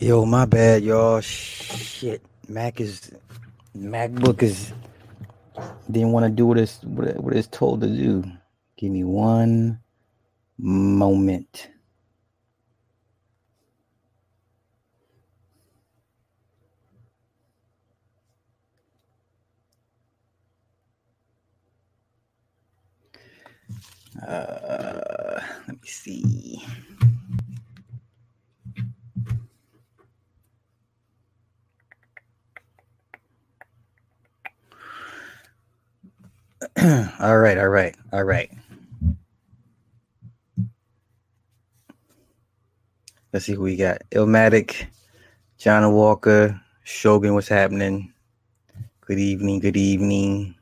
Yo, my bad, y'all. Shit, Mac is MacBook is didn't want to do what it's what, it- what it's told to do. Give me one moment. Uh, let me see. all right, all right, all right. Let's see who we got. Illmatic, John Walker, Shogun. What's happening? Good evening. Good evening.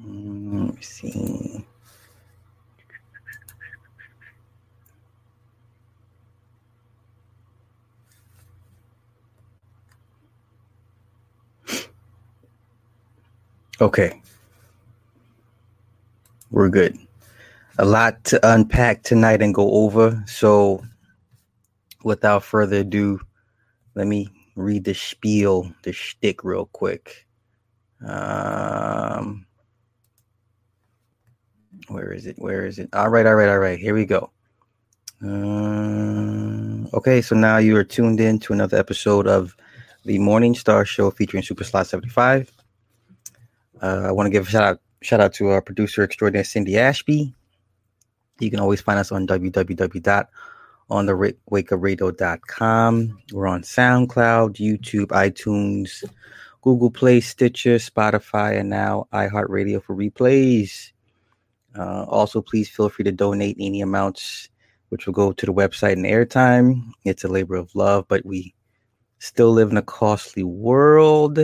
Mm, Let me see. Okay, we're good. A lot to unpack tonight and go over. So, without further ado, let me read the spiel, the shtick, real quick. Um, where is it? Where is it? All right, all right, all right. Here we go. Um, okay, so now you are tuned in to another episode of the Morning Star Show featuring Super Slot 75. Uh, I want to give a shout out shout out to our producer extraordinaire Cindy Ashby. You can always find us on www.onthewakeupradio.com. We're on SoundCloud, YouTube, iTunes, Google Play, Stitcher, Spotify, and now iHeartRadio for replays. Uh, also, please feel free to donate any amounts, which will go to the website and airtime. It's a labor of love, but we still live in a costly world.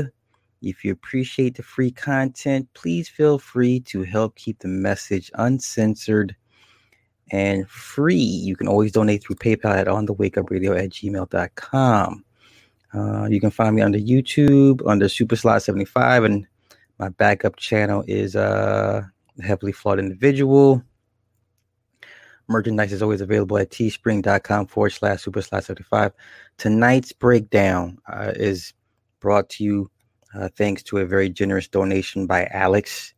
If you appreciate the free content, please feel free to help keep the message uncensored and free. You can always donate through PayPal at onthewakeupradio at gmail.com. Uh, you can find me under YouTube under Superslot75, and my backup channel is uh, Heavily Flawed Individual. Merchandise is always available at teespring.com forward slash superslot75. Tonight's breakdown uh, is brought to you uh, thanks to a very generous donation by Alex.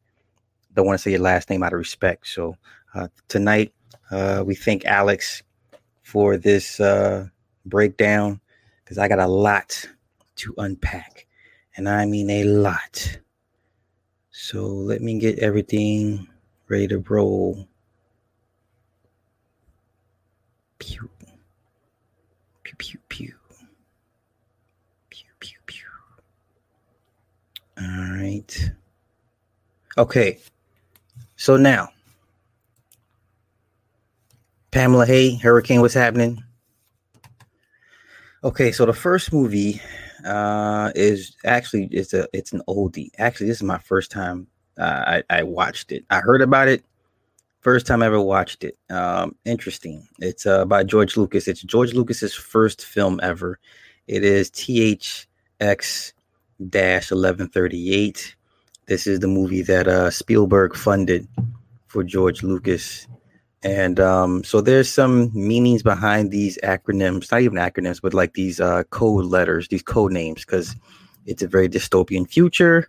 Don't want to say your last name out of respect. So uh, tonight, uh, we thank Alex for this uh, breakdown because I got a lot to unpack, and I mean a lot. So let me get everything ready to roll. Pew, pew, pew, pew, pew, pew. All right. Okay. So now, Pamela Hay, Hurricane, what's happening? Okay, so the first movie uh, is actually it's a it's an oldie. Actually, this is my first time uh, I, I watched it. I heard about it. First time I ever watched it. Um, interesting. It's uh, by George Lucas. It's George Lucas's first film ever. It is THX dash eleven thirty eight. This is the movie that uh, Spielberg funded for George Lucas. And um, so there's some meanings behind these acronyms, not even acronyms, but like these uh, code letters, these code names, because it's a very dystopian future.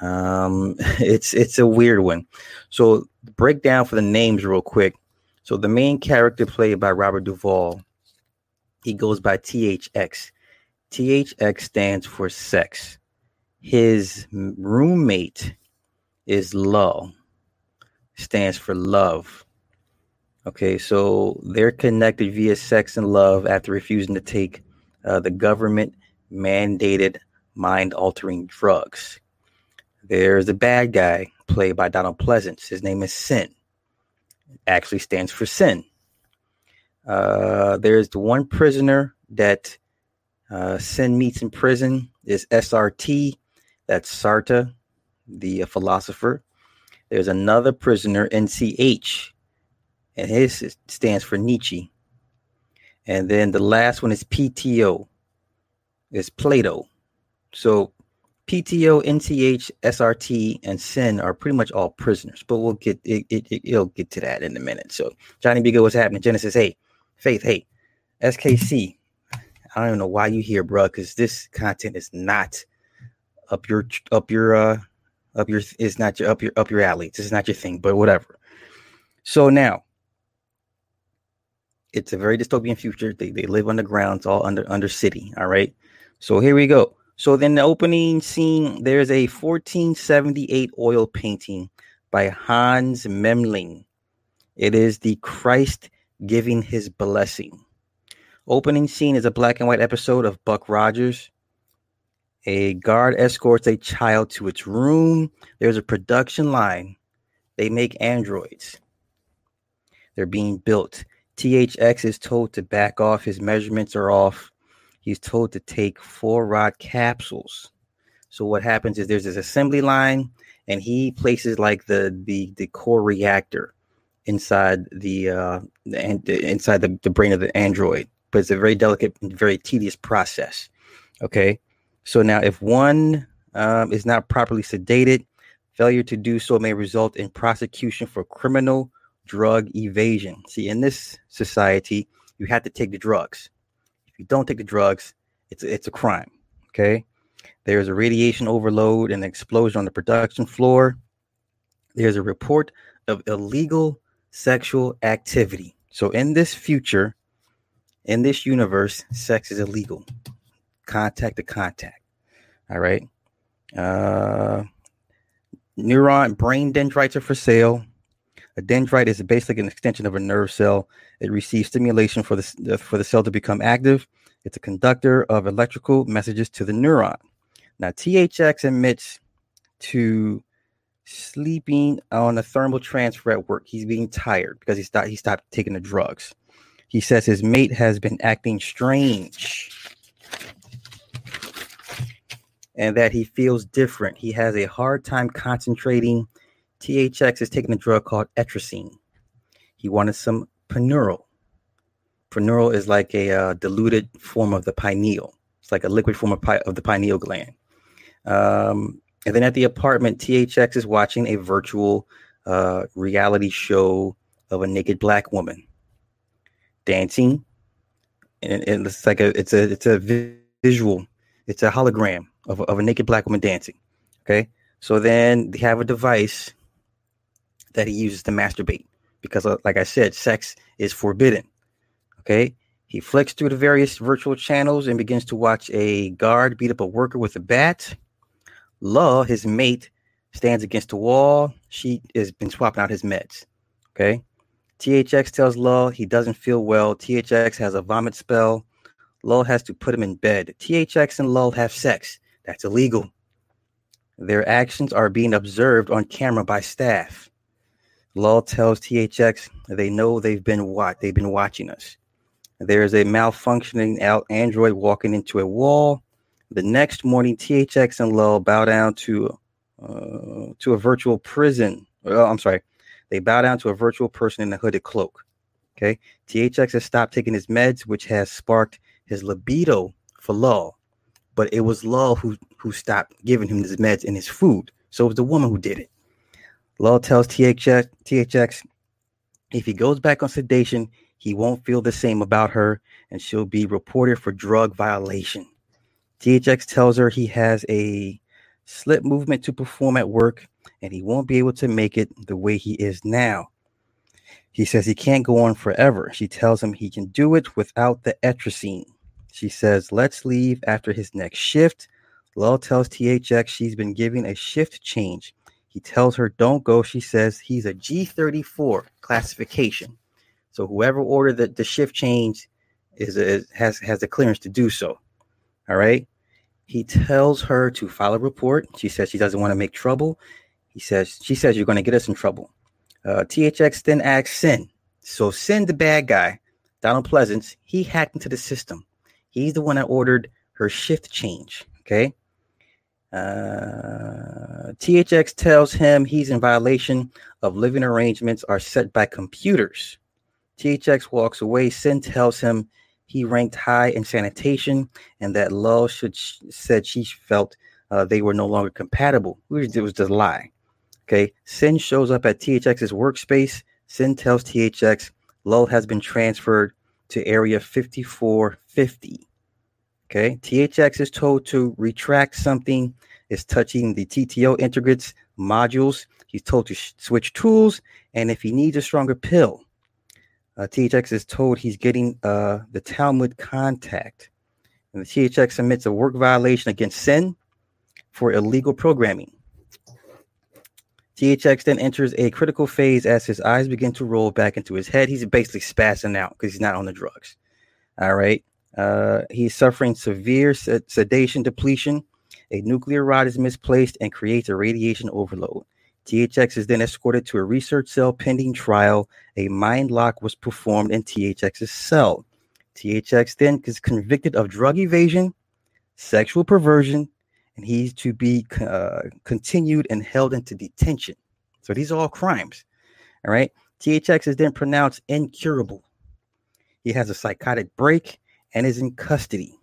Um, it's it's a weird one. So breakdown for the names real quick. So the main character played by Robert Duvall, he goes by THX. THX stands for sex. His roommate is Lull, stands for love. Okay, so they're connected via sex and love after refusing to take uh, the government mandated mind altering drugs. There's the bad guy played by Donald Pleasence. His name is Sin. Actually stands for sin. Uh, there's the one prisoner that uh, Sin meets in prison is SRT. That's Sarta, the uh, philosopher. There's another prisoner, NCH, and his stands for Nietzsche. And then the last one is PTO, is Plato. So PTO, NCH, SRT, and Sin are pretty much all prisoners, but we'll get it, it, it, will get to that in a minute. So Johnny B. Good, what's happening? Genesis, hey, Faith, hey, SKC, I don't know why you here, bro, because this content is not up your up your uh up your it's not your up your up your alley. This is not your thing, but whatever. So now it's a very dystopian future. They they live underground, it's all under under city. All right. So here we go. So then the opening scene, there's a 1478 oil painting by Hans Memling. It is the Christ giving his blessing. Opening scene is a black and white episode of Buck Rogers. A guard escorts a child to its room. There's a production line. They make androids. They're being built. THX is told to back off. His measurements are off. He's told to take four rod capsules. So what happens is there's this assembly line, and he places like the the the core reactor inside the uh the, inside the, the brain of the android. But it's a very delicate, and very tedious process. Okay. So now, if one um, is not properly sedated, failure to do so may result in prosecution for criminal drug evasion. See, in this society, you have to take the drugs. If you don't take the drugs, it's it's a crime. Okay. There's a radiation overload and explosion on the production floor. There's a report of illegal sexual activity. So, in this future, in this universe, sex is illegal contact to contact. All right. Uh, neuron brain dendrites are for sale. A dendrite is basically an extension of a nerve cell. It receives stimulation for the for the cell to become active. It's a conductor of electrical messages to the neuron. Now, THX admits to sleeping on a thermal transfer at work. He's being tired because he stopped he stopped taking the drugs. He says his mate has been acting strange and that he feels different. He has a hard time concentrating. THX is taking a drug called etrazine. He wanted some Paneural. Paneural is like a uh, diluted form of the pineal. It's like a liquid form of, pi- of the pineal gland. Um, and then at the apartment, THX is watching a virtual uh, reality show of a naked black woman dancing, and, and it's like a it's a it's a visual, it's a hologram of, of a naked black woman dancing. Okay. So then they have a device that he uses to masturbate because, uh, like I said, sex is forbidden. Okay. He flicks through the various virtual channels and begins to watch a guard beat up a worker with a bat. Law, his mate, stands against the wall. She has been swapping out his meds. Okay. THX tells Law he doesn't feel well. THX has a vomit spell. Lull has to put him in bed. THX and Lull have sex. That's illegal. Their actions are being observed on camera by staff. Law tells THX they know they've been what they've been watching us. There is a malfunctioning out android walking into a wall. The next morning, THX and Lull bow down to uh, to a virtual prison. Well, I'm sorry, they bow down to a virtual person in a hooded cloak. Okay, THX has stopped taking his meds, which has sparked his libido for Lull but it was Lull who who stopped giving him his meds and his food. So it was the woman who did it. Lull tells THX, THX if he goes back on sedation, he won't feel the same about her and she'll be reported for drug violation. THX tells her he has a slip movement to perform at work and he won't be able to make it the way he is now. He says he can't go on forever. She tells him he can do it without the etrazine. She says, let's leave after his next shift. Lull tells THX she's been giving a shift change. He tells her, don't go. She says he's a G34 classification. So whoever ordered the, the shift change is, a, has has the clearance to do so. All right. He tells her to file a report. She says she doesn't want to make trouble. He says she says you're going to get us in trouble. Uh, THX then asks Sin. So Sin, the bad guy, Donald Pleasence, he hacked into the system. He's the one that ordered her shift change. Okay. Uh, THX tells him he's in violation of living arrangements are set by computers. THX walks away. Sin tells him he ranked high in sanitation and that Lull should said she felt uh, they were no longer compatible. It was just a lie. Okay. Sin shows up at THX's workspace. Sin tells THX Lull has been transferred to Area 5450. Okay, THX is told to retract something. Is touching the TTO integrates modules. He's told to sh- switch tools, and if he needs a stronger pill, uh, THX is told he's getting uh, the Talmud contact. And the THX submits a work violation against Sin for illegal programming. THX then enters a critical phase as his eyes begin to roll back into his head. He's basically spazzing out because he's not on the drugs. All right. Uh, he's suffering severe sed- sedation depletion. A nuclear rod is misplaced and creates a radiation overload. THX is then escorted to a research cell pending trial. A mind lock was performed in THX's cell. THX then is convicted of drug evasion, sexual perversion, and he's to be uh, continued and held into detention. So these are all crimes. All right. THX is then pronounced incurable. He has a psychotic break and is in custody.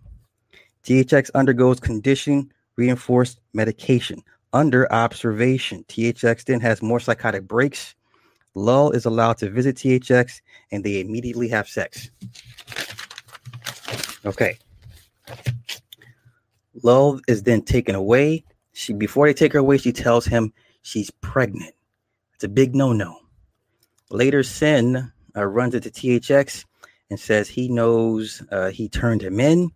THX undergoes condition reinforced medication under observation. THX then has more psychotic breaks. Lull is allowed to visit THX and they immediately have sex. Okay. Love is then taken away. She before they take her away, she tells him she's pregnant. It's a big no-no. Later, Sin uh, runs into THX and says he knows uh, he turned him in.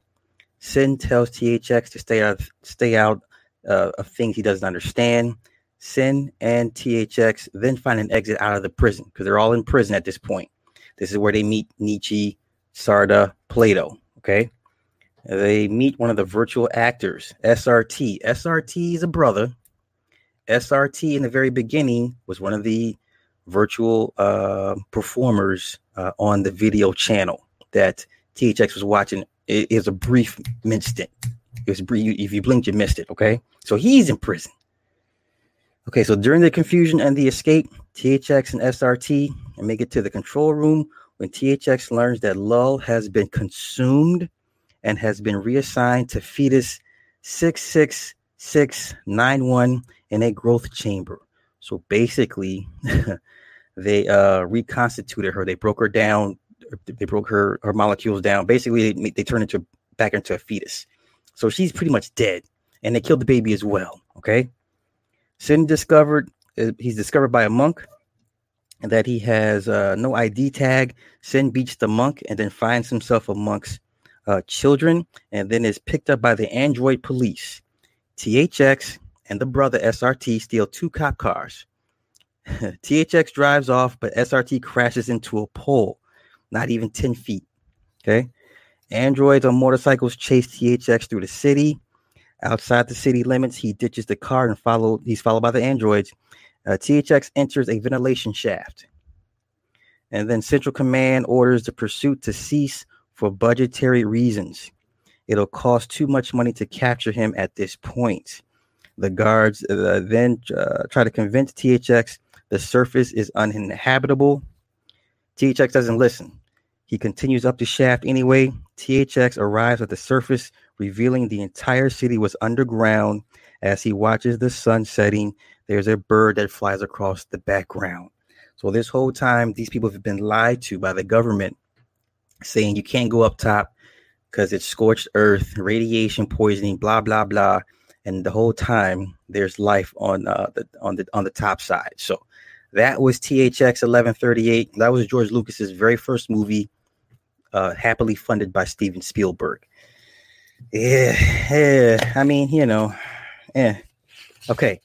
Sin tells THX to stay out, stay out uh, of things he doesn't understand. Sin and THX then find an exit out of the prison because they're all in prison at this point. This is where they meet Nietzsche, Sarda, Plato. Okay. They meet one of the virtual actors, SRT. SRT is a brother. SRT in the very beginning was one of the virtual uh, performers uh, on the video channel that THX was watching. It is a brief instant. It was brief. If you blinked, you missed it. Okay, so he's in prison. Okay, so during the confusion and the escape, THX and SRT make it to the control room when THX learns that Lull has been consumed and has been reassigned to fetus 66691 in a growth chamber. So basically, they uh, reconstituted her. They broke her down. They broke her her molecules down. Basically, they, they turned into back into a fetus. So she's pretty much dead, and they killed the baby as well. Okay. Sin discovered uh, he's discovered by a monk that he has uh, no ID tag. Sin beats the monk and then finds himself amongst uh, children and then is picked up by the android police. THX and the brother SRT steal two cop cars. THX drives off, but SRT crashes into a pole, not even 10 feet. Okay. Androids on motorcycles chase THX through the city. Outside the city limits, he ditches the car and follow. He's followed by the androids. Uh, THX enters a ventilation shaft, and then Central Command orders the pursuit to cease for budgetary reasons. It'll cost too much money to capture him at this point. The guards uh, then uh, try to convince THX the surface is uninhabitable. THX doesn't listen. He continues up the shaft anyway. THX arrives at the surface, revealing the entire city was underground. As he watches the sun setting, there's a bird that flies across the background. So, this whole time, these people have been lied to by the government, saying you can't go up top because it's scorched earth, radiation poisoning, blah, blah, blah. And the whole time, there's life on uh, the on the on the top side. So that was THX 1138. That was George Lucas's very first movie, uh, happily funded by Steven Spielberg. Yeah, yeah. I mean, you know, yeah. Okay.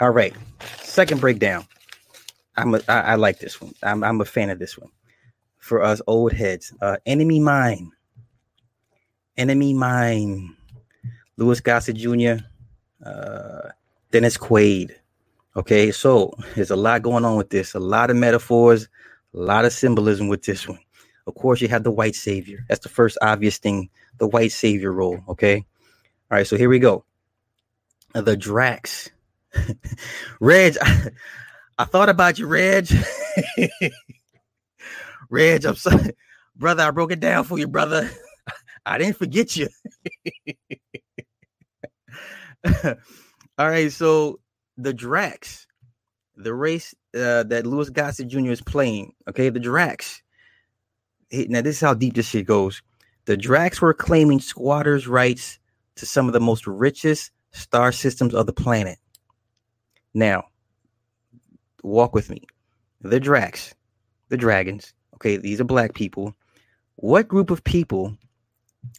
All right. Second breakdown. I'm a, I, I like this one. I'm I'm a fan of this one. For us old heads, uh, Enemy Mine. Enemy Mine. Louis Gossett Jr. Uh, Dennis Quaid. Okay, so there's a lot going on with this. A lot of metaphors, a lot of symbolism with this one. Of course, you have the white savior. That's the first obvious thing. The white savior role. Okay. All right. So here we go. The Dracs. Reg, I, I thought about you, Reg. Reg, I'm sorry. Brother, I broke it down for you, brother. I didn't forget you. All right, so the Dracs, the race uh, that Louis Gossett Jr. is playing. Okay, the Dracs. Now this is how deep this shit goes. The Dracs were claiming squatters' rights to some of the most richest star systems of the planet. Now, walk with me. The Dracs, the dragons, okay, these are black people. What group of people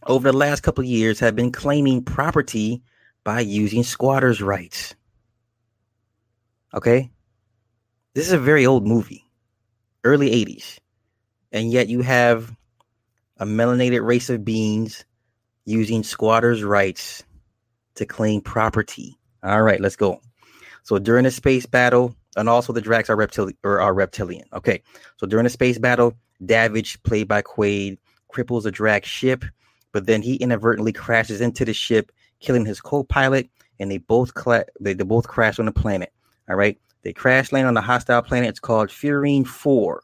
over the last couple years have been claiming property by using squatters' rights? Okay? This is a very old movie, early 80s. And yet you have a melanated race of beings using squatters' rights to claim property. All right, let's go. So during the space battle, and also the Dracs are reptilian or are reptilian. Okay, so during the space battle, Davidge, played by Quaid, cripples a Drac ship, but then he inadvertently crashes into the ship, killing his co-pilot, and they both cla- they, they both crash on the planet. All right, they crash land on the hostile planet. It's called Fyrine Four.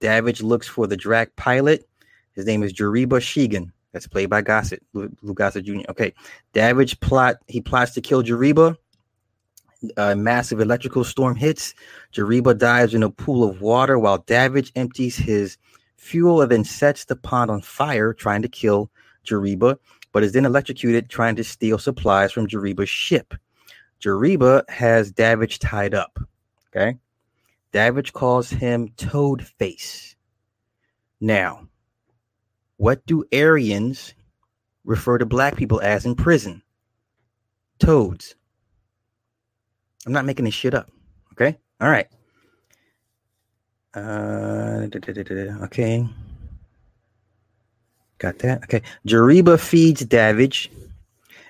Davidge looks for the Drac pilot. His name is Jeriba Shigan. That's played by Gossett, Lou Gossett Jr. Okay, Davidge plot he plots to kill Jeriba. A massive electrical storm hits. Jeriba dives in a pool of water while Davidge empties his fuel and then sets the pond on fire, trying to kill Jeriba, but is then electrocuted trying to steal supplies from Jeriba's ship. Jeriba has Davidge tied up. Okay. Davidge calls him Toad Face. Now, what do Aryans refer to black people as in prison? Toads. I'm not making this shit up. Okay. All right. Uh, okay. Got that. Okay. Jeriba feeds Davidge.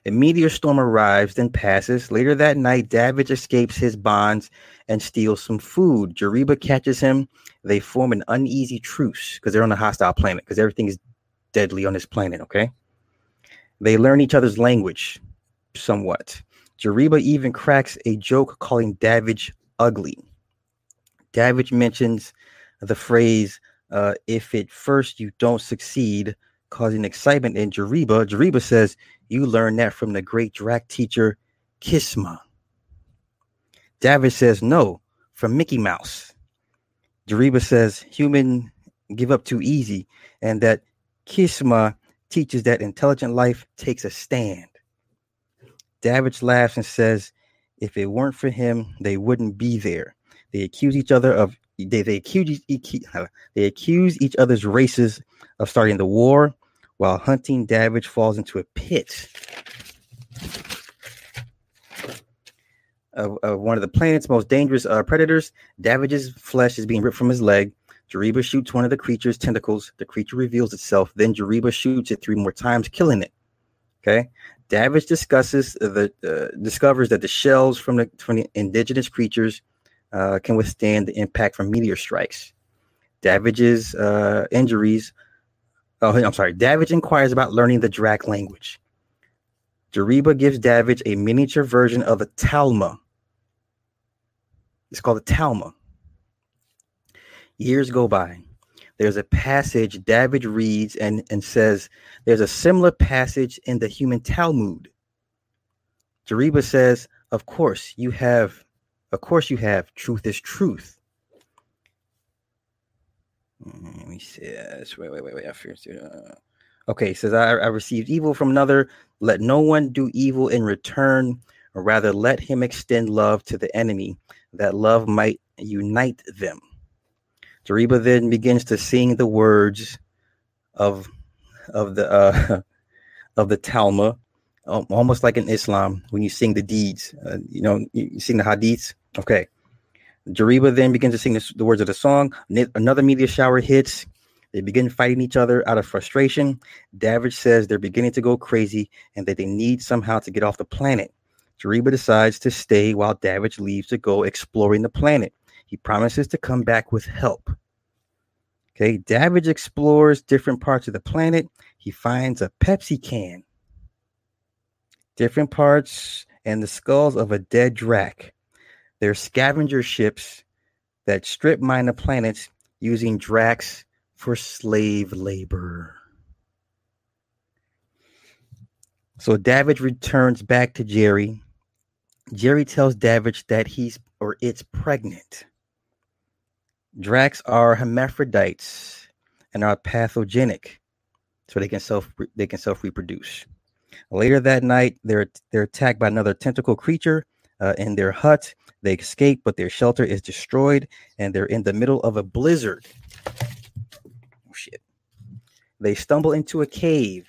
A meteor storm arrives, then passes. Later that night, Davidge escapes his bonds and steals some food. Jeriba catches him. They form an uneasy truce because they're on a hostile planet because everything is deadly on this planet, okay? They learn each other's language somewhat. Jeriba even cracks a joke calling Davidge ugly. Davidge mentions the phrase, uh, if at first you don't succeed, causing excitement in Jeriba. Jeriba says, You learned that from the great Drac teacher, Kisma. Davidge says, No, from Mickey Mouse. Jeriba says, Human give up too easy, and that Kisma teaches that intelligent life takes a stand. Davidge laughs and says, if it weren't for him, they wouldn't be there. They accuse each other of they, they accuse they accuse each other's races of starting the war, while hunting Davidge falls into a pit of, of one of the planet's most dangerous uh, predators. Davidge's flesh is being ripped from his leg. Jeriba shoots one of the creature's tentacles. The creature reveals itself. Then Jeriba shoots it three more times, killing it. Okay. Davidge discusses the uh, discovers that the shells from the from the indigenous creatures uh, can withstand the impact from meteor strikes. Davidge's uh, injuries. Oh, I'm sorry. Davidge inquires about learning the Drac language. Jeriba gives Davidge a miniature version of the Talma. It's called the Talma. Years go by. There's a passage David reads and, and says, There's a similar passage in the human Talmud. Jeriba says, Of course, you have, of course, you have. Truth is truth. Mm, let me see this. Wait, wait, wait, wait. I uh, Okay, says I, I received evil from another. Let no one do evil in return, or rather, let him extend love to the enemy, that love might unite them. Jeriba then begins to sing the words of of the uh, of the Talmud, almost like in Islam when you sing the deeds. Uh, you know, you, sing the hadiths. Okay. Jeriba then begins to sing the, words of the song. Another meteor shower hits. They begin fighting each other out of frustration. Davidge says they're beginning to go crazy and that they need somehow to get off the planet. Jeriba decides to stay while Davidge leaves to go exploring the planet. He promises to come back with help. Okay, Davidge explores different parts of the planet. He finds a Pepsi can, different parts, and the skulls of a dead Drac. They're scavenger ships that strip mine the planets using Dracs for slave labor. So Davidge returns back to Jerry. Jerry tells Davidge that he's or it's pregnant. Dracs are hermaphrodites and are pathogenic. so they can self they can self reproduce. Later that night, they're they're attacked by another tentacle creature uh, in their hut. They escape, but their shelter is destroyed, and they're in the middle of a blizzard. Oh shit! They stumble into a cave.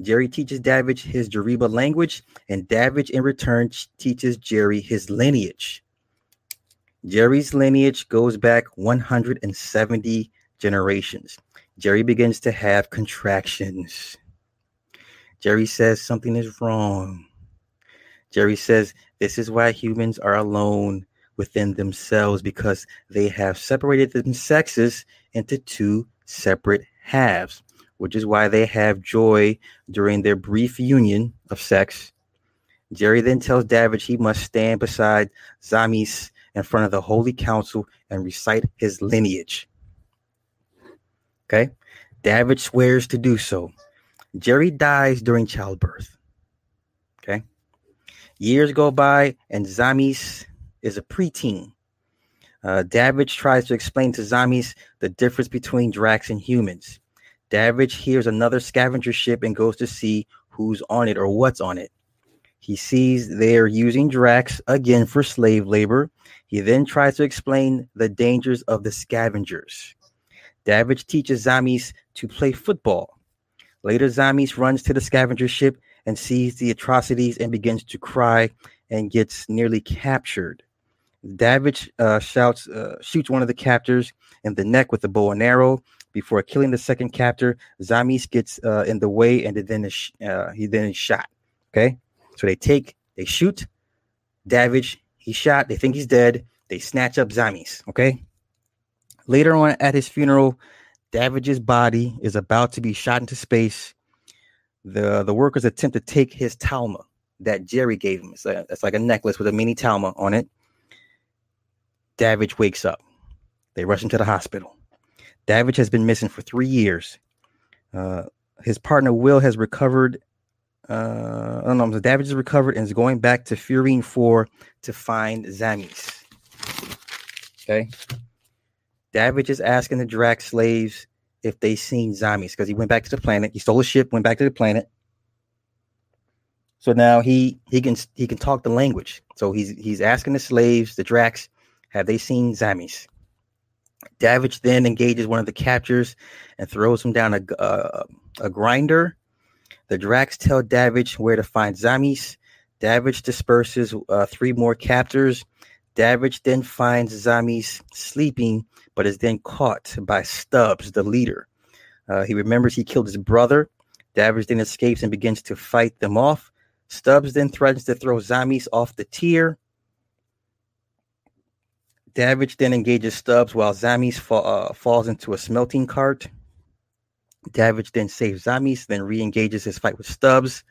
Jerry teaches Davidge his Jeriba language, and Davidge in return teaches Jerry his lineage. Jerry's lineage goes back 170 generations. Jerry begins to have contractions. Jerry says something is wrong. Jerry says this is why humans are alone within themselves because they have separated the sexes into two separate halves, which is why they have joy during their brief union of sex. Jerry then tells Davidge he must stand beside Zammis in front of the Holy Council and recite his lineage. Okay. David swears to do so. Jerry dies during childbirth. Okay. Years go by, and Zammis is a preteen. Uh, Davidge tries to explain to Zammis the difference between Dracs and humans. Davidge hears another scavenger ship and goes to see who's on it or what's on it. He sees they're using Dracs again for slave labor. He then tries to explain the dangers of the scavengers. Davidge teaches Zammis to play football. Later, Zammis runs to the scavenger ship and sees the atrocities and begins to cry and gets nearly captured. Davidge uh, shouts, uh, shoots one of the captors in the neck with a bow and arrow before killing the second captor. Zammis gets uh, in the way and then uh, he then is shot. Okay, so they take, they shoot Davidge. He's shot. They think he's dead. They snatch up Zammis. Okay, Later on at his funeral, Davidge's body is about to be shot into space. The the workers attempt to take his talma that Jerry gave him. It's, a, it's like a necklace with a mini talma on it. Davidge wakes up. They rush him to the hospital. Davidge has been missing for three years. Uh, his partner Will has recovered. Uh, I don't know. Davidge is recovered and is going back to Fyrine 4 to find Zammis. Okay. Davidge is asking the Dracs slaves if they seen Zammis because he went back to the planet. He stole a ship, went back to the planet. So now he he can he can talk the language. So he's he's asking the slaves, the Dracs, have they seen Zammis? Davidge then engages one of the captors and throws him down a uh, a grinder. The Dracs tell Davidge where to find Zammis. Davidge disperses uh, three more captors. Davidge then finds Zammis sleeping but is then caught by Stubbs, the leader. Uh, he remembers he killed his brother. Davidge then escapes and begins to fight them off. Stubbs then threatens to throw Zammis off the tier. Davidge then engages Stubbs while Zammis fa- uh, falls into a smelting cart. Davidge then saves Zammis, then re-engages his fight with Stubbs.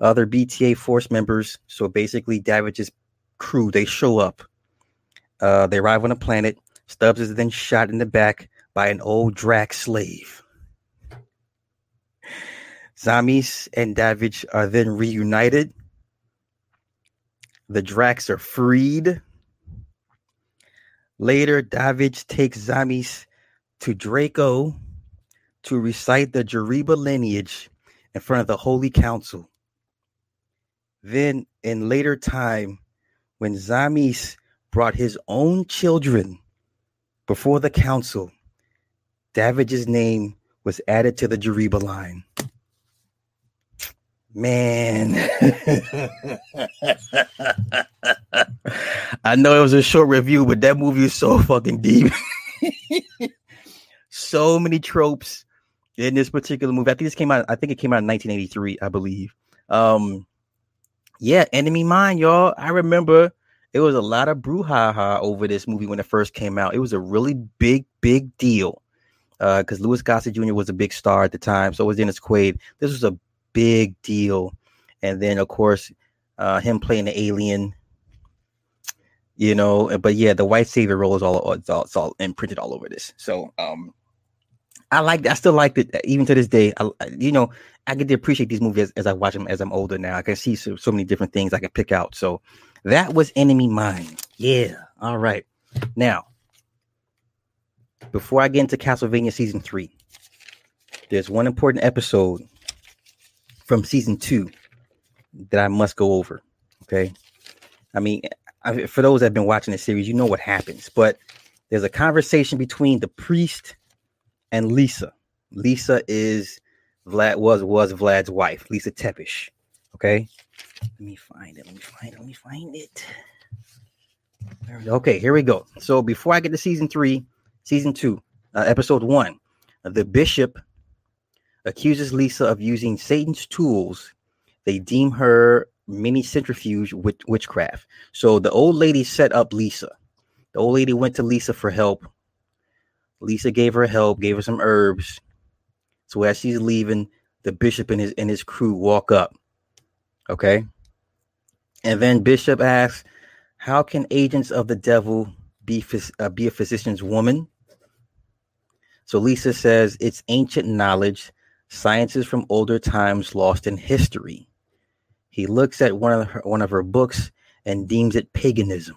Other BTA force members, so basically Davidge's crew, they show up. Uh, they arrive on a planet. Stubbs is then shot in the back by an old Dracs slave. Zammis and Davidge are then reunited. The Dracs are freed. Later, Davidge takes Zammis to Draco to recite the Jeriba lineage in front of the Holy Council. Then, in later time, when Zammis brought his own children before the council, Davidge's name was added to the Jeriba line. Man, I know it was a short review, but that movie is so fucking deep. so many tropes in this particular movie. I think this came out. I think it came out in 1983, I believe. Um, yeah, Enemy Mine, y'all. I remember it was a lot of brouhaha over this movie when it first came out. It was a really big, big deal because uh, Louis Gossett Jr. was a big star at the time. So was Dennis Quaid. This was a big deal. And then, of course, uh, him playing the alien, you know. But yeah, the white savior role is all it's all, all imprinted all over this. So um, I like I still like it uh, even to this day. I, uh, you know, I get to appreciate these movies as, as I watch them as I'm older now. I can see so, so many different things I can pick out. So that was Enemy Mine. Yeah. All right. Now, before I get into Castlevania season three, there's one important episode from season two that I must go over. Okay. I mean, I, for those that have been watching the series, you know what happens, but there's a conversation between the priest and Lisa. Lisa is Vlad was was Vlad's wife, Lisa Tepes. Okay. Let me find it. Let me find it. Let me find it. Okay, here we go. So before I get to season three, season two, uh, episode one, the bishop accuses Lisa of using Satan's tools. They deem her mini centrifuge with witchcraft. So the old lady set up Lisa. The old lady went to Lisa for help. Lisa gave her help, gave her some herbs. So as she's leaving, the bishop and his and his crew walk up. Okay. And then Bishop asks, "How can agents of the devil be uh, be a physician's woman?" So Lisa says, "It's ancient knowledge, sciences from older times lost in history." He looks at one of her, one of her books and deems it paganism.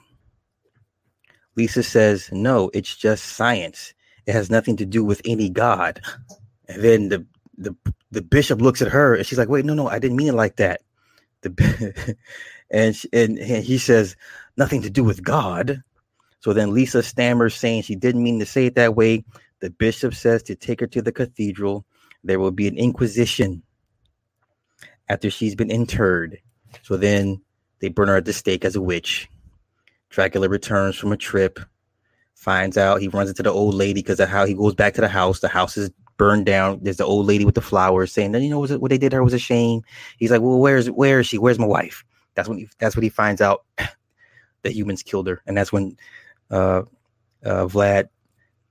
Lisa says, "No, it's just science. It has nothing to do with any god." And then the the the bishop looks at her and she's like, "Wait, no, no, I didn't mean it like that." The and, she, and and he says, "Nothing to do with God." So then Lisa stammers, saying she didn't mean to say it that way. The bishop says to take her to the cathedral. There will be an inquisition after she's been interred. So then they burn her at the stake as a witch. Dracula returns from a trip, finds out he runs into the old lady because of how he goes back to the house. The house is burned down. There's the old lady with the flowers saying that you know what they did her was a shame. He's like, well, where's where is she? Where's my wife? That's when he, that's when he finds out that humans killed her, and that's when uh, uh, Vlad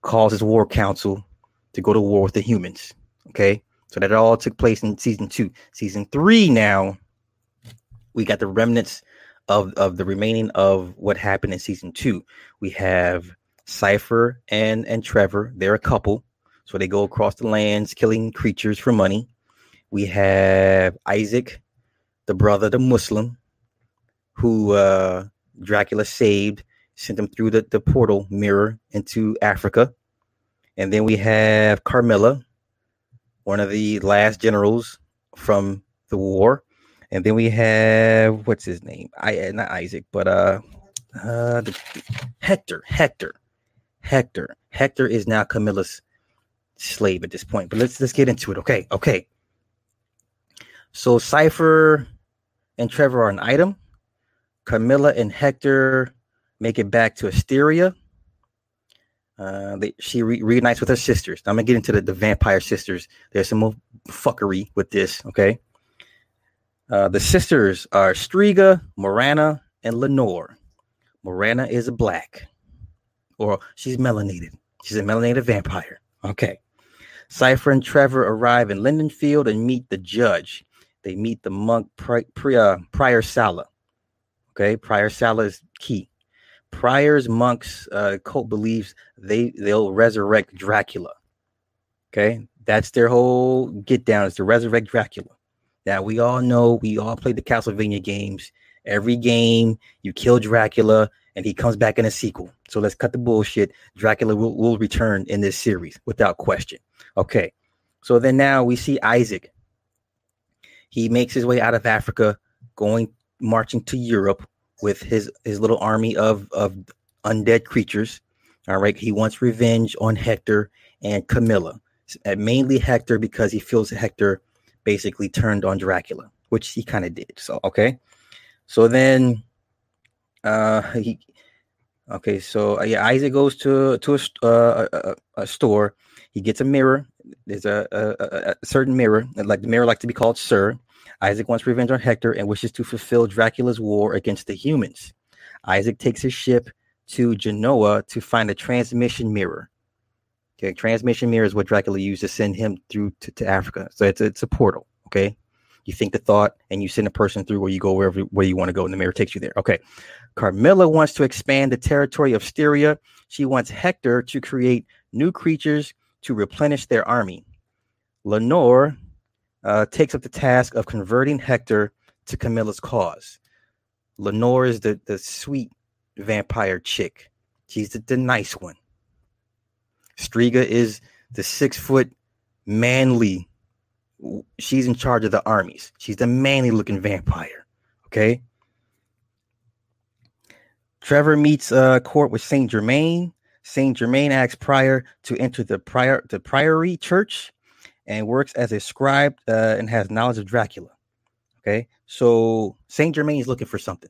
calls his war council to go to war with the humans. Okay, so that all took place in season two. Season three now, we got the remnants of of the remaining of what happened in season two. We have Sypha and and Trevor. They're a couple so they go across the lands killing creatures for money. We have Isaac, the brother, the Muslim, who uh, Dracula saved, sent him through the, the portal mirror into Africa. And then we have Carmilla, one of the last generals from the war. And then we have what's his name? I not Isaac, but uh, uh Hector. Hector. Hector. Hector is now Carmilla's slave at this point. But let's let's get into it. Okay, okay. So Sypha and Trevor are an item. Carmilla and Hector make it back to Styria. Uh, they, she re- reunites with her sisters. I'm gonna get into the, the vampire sisters. There's some more fuckery with this. Okay. Uh, the sisters are Striga, Morana, and Lenore. Morana is a black, or she's melanated. She's a melanated vampire. Okay. Sypha and Trevor arrive in Lindenfeld and meet the judge. They meet the monk Pri- Pri- uh, Prior Sala. Okay, Prior Sala is key. Prior's monks uh, cult believes they they'll resurrect Dracula. Okay, that's their whole get down is to resurrect Dracula. Now we all know we all played the Castlevania games. Every game you kill Dracula and he comes back in a sequel. So let's cut the bullshit. Dracula will, will return in this series without question. Okay. So then now we see Isaac. He makes his way out of Africa, going marching to Europe with his his little army of of undead creatures. All right. He wants revenge on Hector and Carmilla. Uh, mainly Hector because he feels Hector basically turned on Dracula, which he kind of did. So okay. So then uh he okay so uh, yeah isaac goes to to a, uh, a, a, store he gets a mirror. There's a, a, a certain mirror, like the mirror like to be called Sir. Isaac wants revenge on Hector and wishes to fulfill Dracula's war against the humans. Isaac takes his ship to Genoa to find a transmission mirror. Okay, transmission mirror is what Dracula used to send him through to, to Africa. So it's a, it's a portal. Okay, you think the thought and you send a person through where you go wherever where you want to go, and the mirror takes you there. Okay, Carmilla wants to expand the territory of Styria. She wants Hector to create new creatures to replenish their army. Lenore uh, takes up the task of converting Hector to Carmilla's cause. Lenore is the, the sweet vampire chick. She's the, the nice one. Striga is the six foot manly. She's in charge of the armies. She's the manly looking vampire. Okay. Trevor meets uh, court with Saint Germain. Saint Germain asks Prior to enter the prior the priory church and works as a scribe uh, and has knowledge of Dracula. Okay, so Saint Germain is looking for something.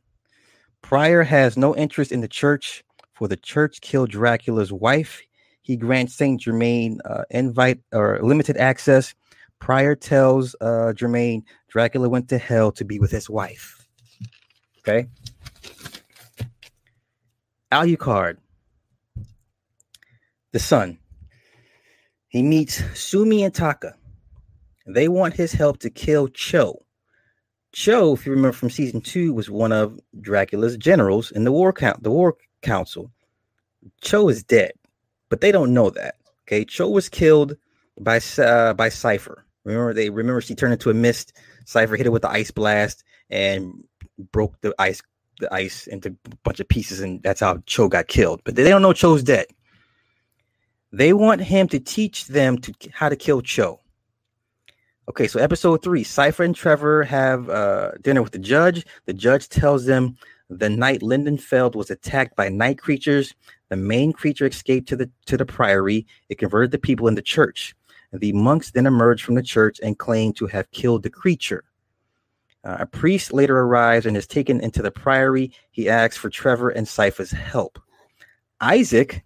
Prior has no interest in the church, for the church killed Dracula's wife. He grants Saint Germain uh, invite or limited access. Prior tells uh, Germain Dracula went to hell to be with his wife. Okay. Alucard, the son, he meets Sumi and Taka. They want his help to kill Cho. Cho, if you remember from season two, was one of Dracula's generals in the war count, the war council. Cho is dead, but they don't know that. Okay, Cho was killed by uh, by Sypha. Remember, they remember she turned into a mist. Sypha hit it with the ice blast and broke the ice the ice into a bunch of pieces, and that's how Cho got killed. But they don't know Cho's dead. They want him to teach them to how to kill Cho. Okay, so episode three, Sypha and Trevor have uh, dinner with the judge. The judge tells them the night Lindenfeld was attacked by night creatures. The main creature escaped to the to the priory. It converted the people in the church. The monks then emerged from the church and claimed to have killed the creature. Uh, a priest later arrives and is taken into the priory. He asks for Trevor and Sypha's help. Isaac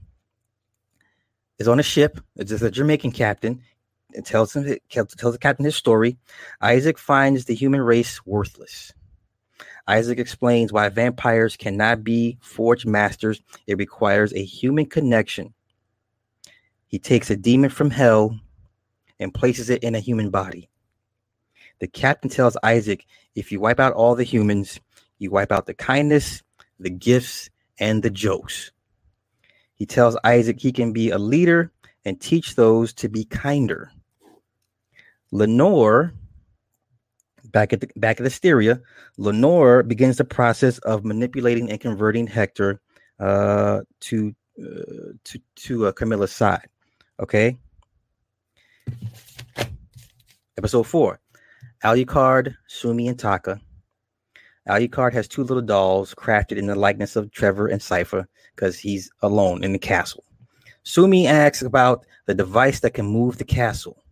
is on a ship. It's a Jamaican captain. It tells him tells the captain his story. Isaac finds the human race worthless. Isaac explains why vampires cannot be forged masters. It requires a human connection. He takes a demon from hell and places it in a human body. The captain tells Isaac if you wipe out all the humans, you wipe out the kindness, the gifts, and the jokes. He tells Isaac he can be a leader and teach those to be kinder. Lenore, back at the back of the Styria, Lenore begins the process of manipulating and converting Hector uh, to uh, to to uh, Carmilla's side. Okay. Episode four: Alucard, Sumi, and Taka. Alucard has two little dolls crafted in the likeness of Trevor and Sypha because he's alone in the castle. Sumi asks about the device that can move the castle.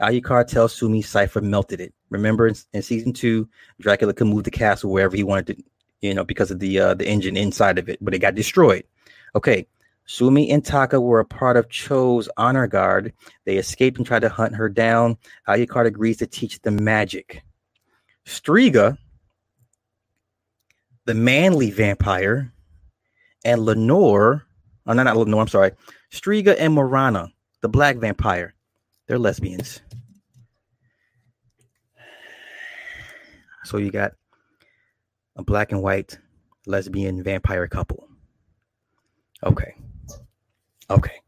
Alucard tells Sumi Sypha melted it. Remember in, in, season two, Dracula could move the castle wherever he wanted to, you know, because of the uh, the engine inside of it, but it got destroyed. Okay, Sumi and Taka were a part of Cho's honor guard. They escaped and tried to hunt her down. Alucard agrees to teach them magic. Striga, the manly vampire, and Lenore, oh, no, not Lenore, I'm sorry, Striga and Morana, the black vampire, they're lesbians. So you got a black and white lesbian vampire couple. Okay. Okay.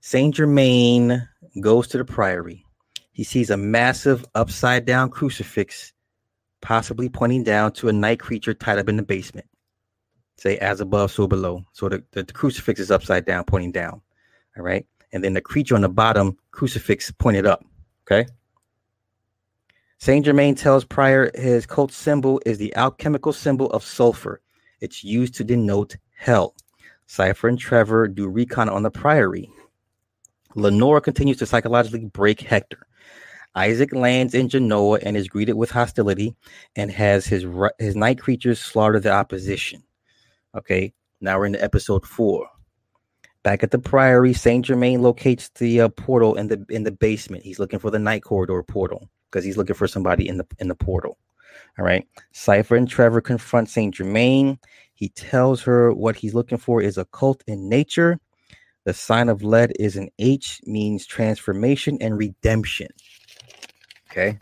Saint Germain goes to the priory. He sees a massive upside down crucifix, possibly pointing down to a night creature tied up in the basement. Say, as above, so below. So the, the, the crucifix is upside down, pointing down. All right. And then the creature on the bottom, crucifix pointed up. Okay. Saint Germain tells Prior his cult symbol is the alchemical symbol of sulfur. It's used to denote hell. Sypha and Trevor do recon on the Priory. Lenore continues to psychologically break Hector. Isaac lands in Genoa and is greeted with hostility and has his his night creatures slaughter the opposition. Okay, now we're in episode four. Back at the Priory, Saint Germain locates the uh, portal in the in the basement. He's looking for the night corridor portal because he's looking for somebody in the in the portal. All right. Sypha and Trevor confront Saint Germain. He tells her what he's looking for is occult in nature. The sign of lead is an H, means transformation and redemption. Okay.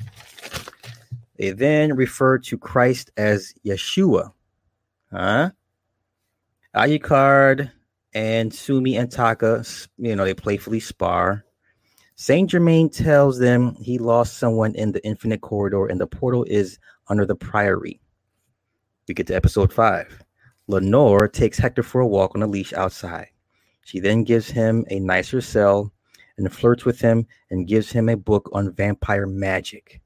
They then refer to Christ as Yeshua. Huh? Alucard and Sumi and Taka, you know, they playfully spar. Saint Germain tells them he lost someone in the infinite corridor and the portal is under the priory. We get to episode five. Lenore takes Hector for a walk on a leash outside. She then gives him a nicer cell and flirts with him and gives him a book on vampire magic.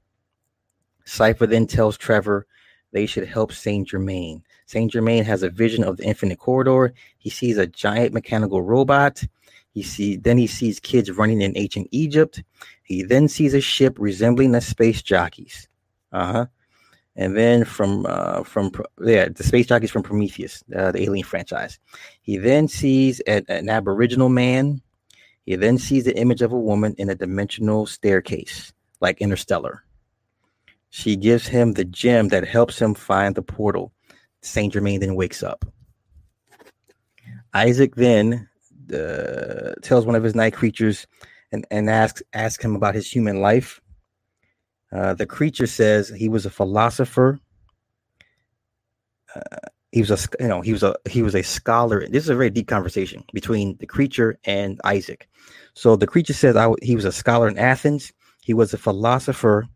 Sypha then tells Trevor they should help Saint Germain. Saint Germain has a vision of the infinite corridor. He sees a giant mechanical robot. He see then he sees kids running in ancient Egypt. He then sees a ship resembling the space jockeys. Uh-huh. And then from uh, from yeah, the space jockeys from Prometheus, uh, the Alien franchise. He then sees an, an Aboriginal man. He then sees the image of a woman in a dimensional staircase, like Interstellar. She gives him the gem that helps him find the portal. Saint Germain then wakes up. Isaac then uh, tells one of his night creatures and, and asks asks him about his human life. Uh, the creature says he was a philosopher. Uh, he was a you know he was a he was a scholar. This is a very deep conversation between the creature and Isaac. So the creature says I, he was a scholar in Athens. He was a philosopher,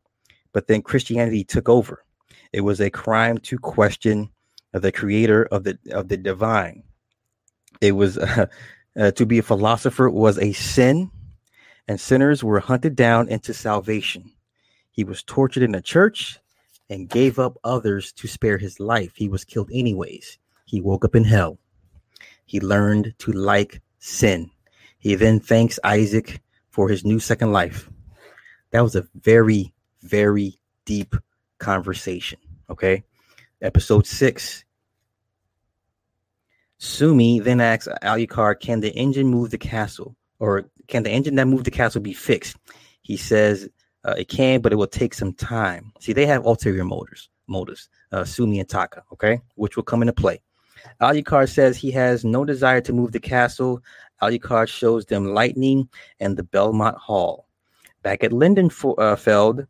but then Christianity took over. It was a crime to question the creator of the of the divine. It was uh, uh, to be a philosopher was a sin, and sinners were hunted down into salvation. He was tortured in a church and gave up others to spare his life. He was killed anyways. He woke up in hell. He learned to like sin. He then thanks Isaac for his new second life. That was a very, very deep conversation. Okay. Episode six. Sumi then asks Alucard, can the engine move the castle? Or can the engine that moved the castle be fixed? He says uh, it can, but it will take some time. See, they have ulterior motives, motives, uh, Sumi and Taka, okay, which will come into play. Alucard says he has no desire to move the castle. Alucard shows them lightning and the Belmont Hall. Back at Lindenfeld, uh,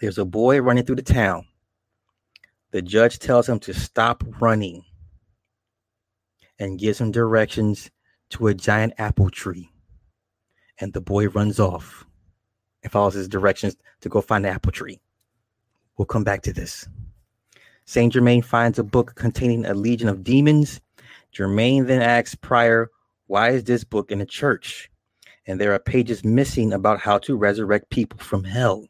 there's a boy running through the town. The judge tells him to stop running and gives him directions to a giant apple tree. And the boy runs off and follows his directions to go find the apple tree. We'll come back to this. Saint Germain finds a book containing a legion of demons. Germain then asks Prior, Why is this book in a church? And there are pages missing about how to resurrect people from hell.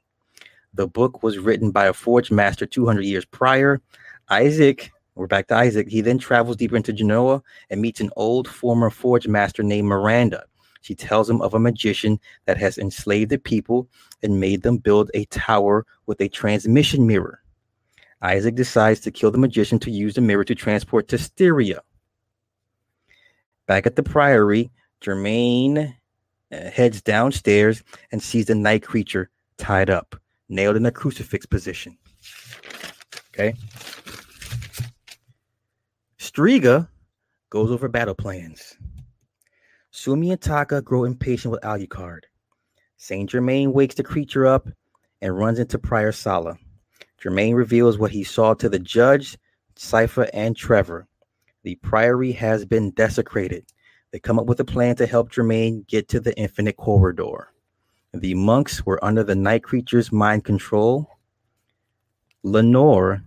The book was written by a forge master 200 years prior. Isaac, we're back to Isaac. He then travels deeper into Genoa and meets an old former forge master named Miranda. She tells him of a magician that has enslaved the people and made them build a tower with a transmission mirror. Isaac decides to kill the magician to use the mirror to transport to Styria. Back at the priory, Germain uh, heads downstairs and sees the night creature tied up, nailed in a crucifix position. Okay. Striga goes over battle plans. Sumi and Taka grow impatient with Alucard. Saint Germain wakes the creature up and runs into Prior Sala. Germain reveals what he saw to the judge, Sypha, and Trevor. The priory has been desecrated. They come up with a plan to help Germain get to the infinite corridor. The monks were under the night creature's mind control. Lenore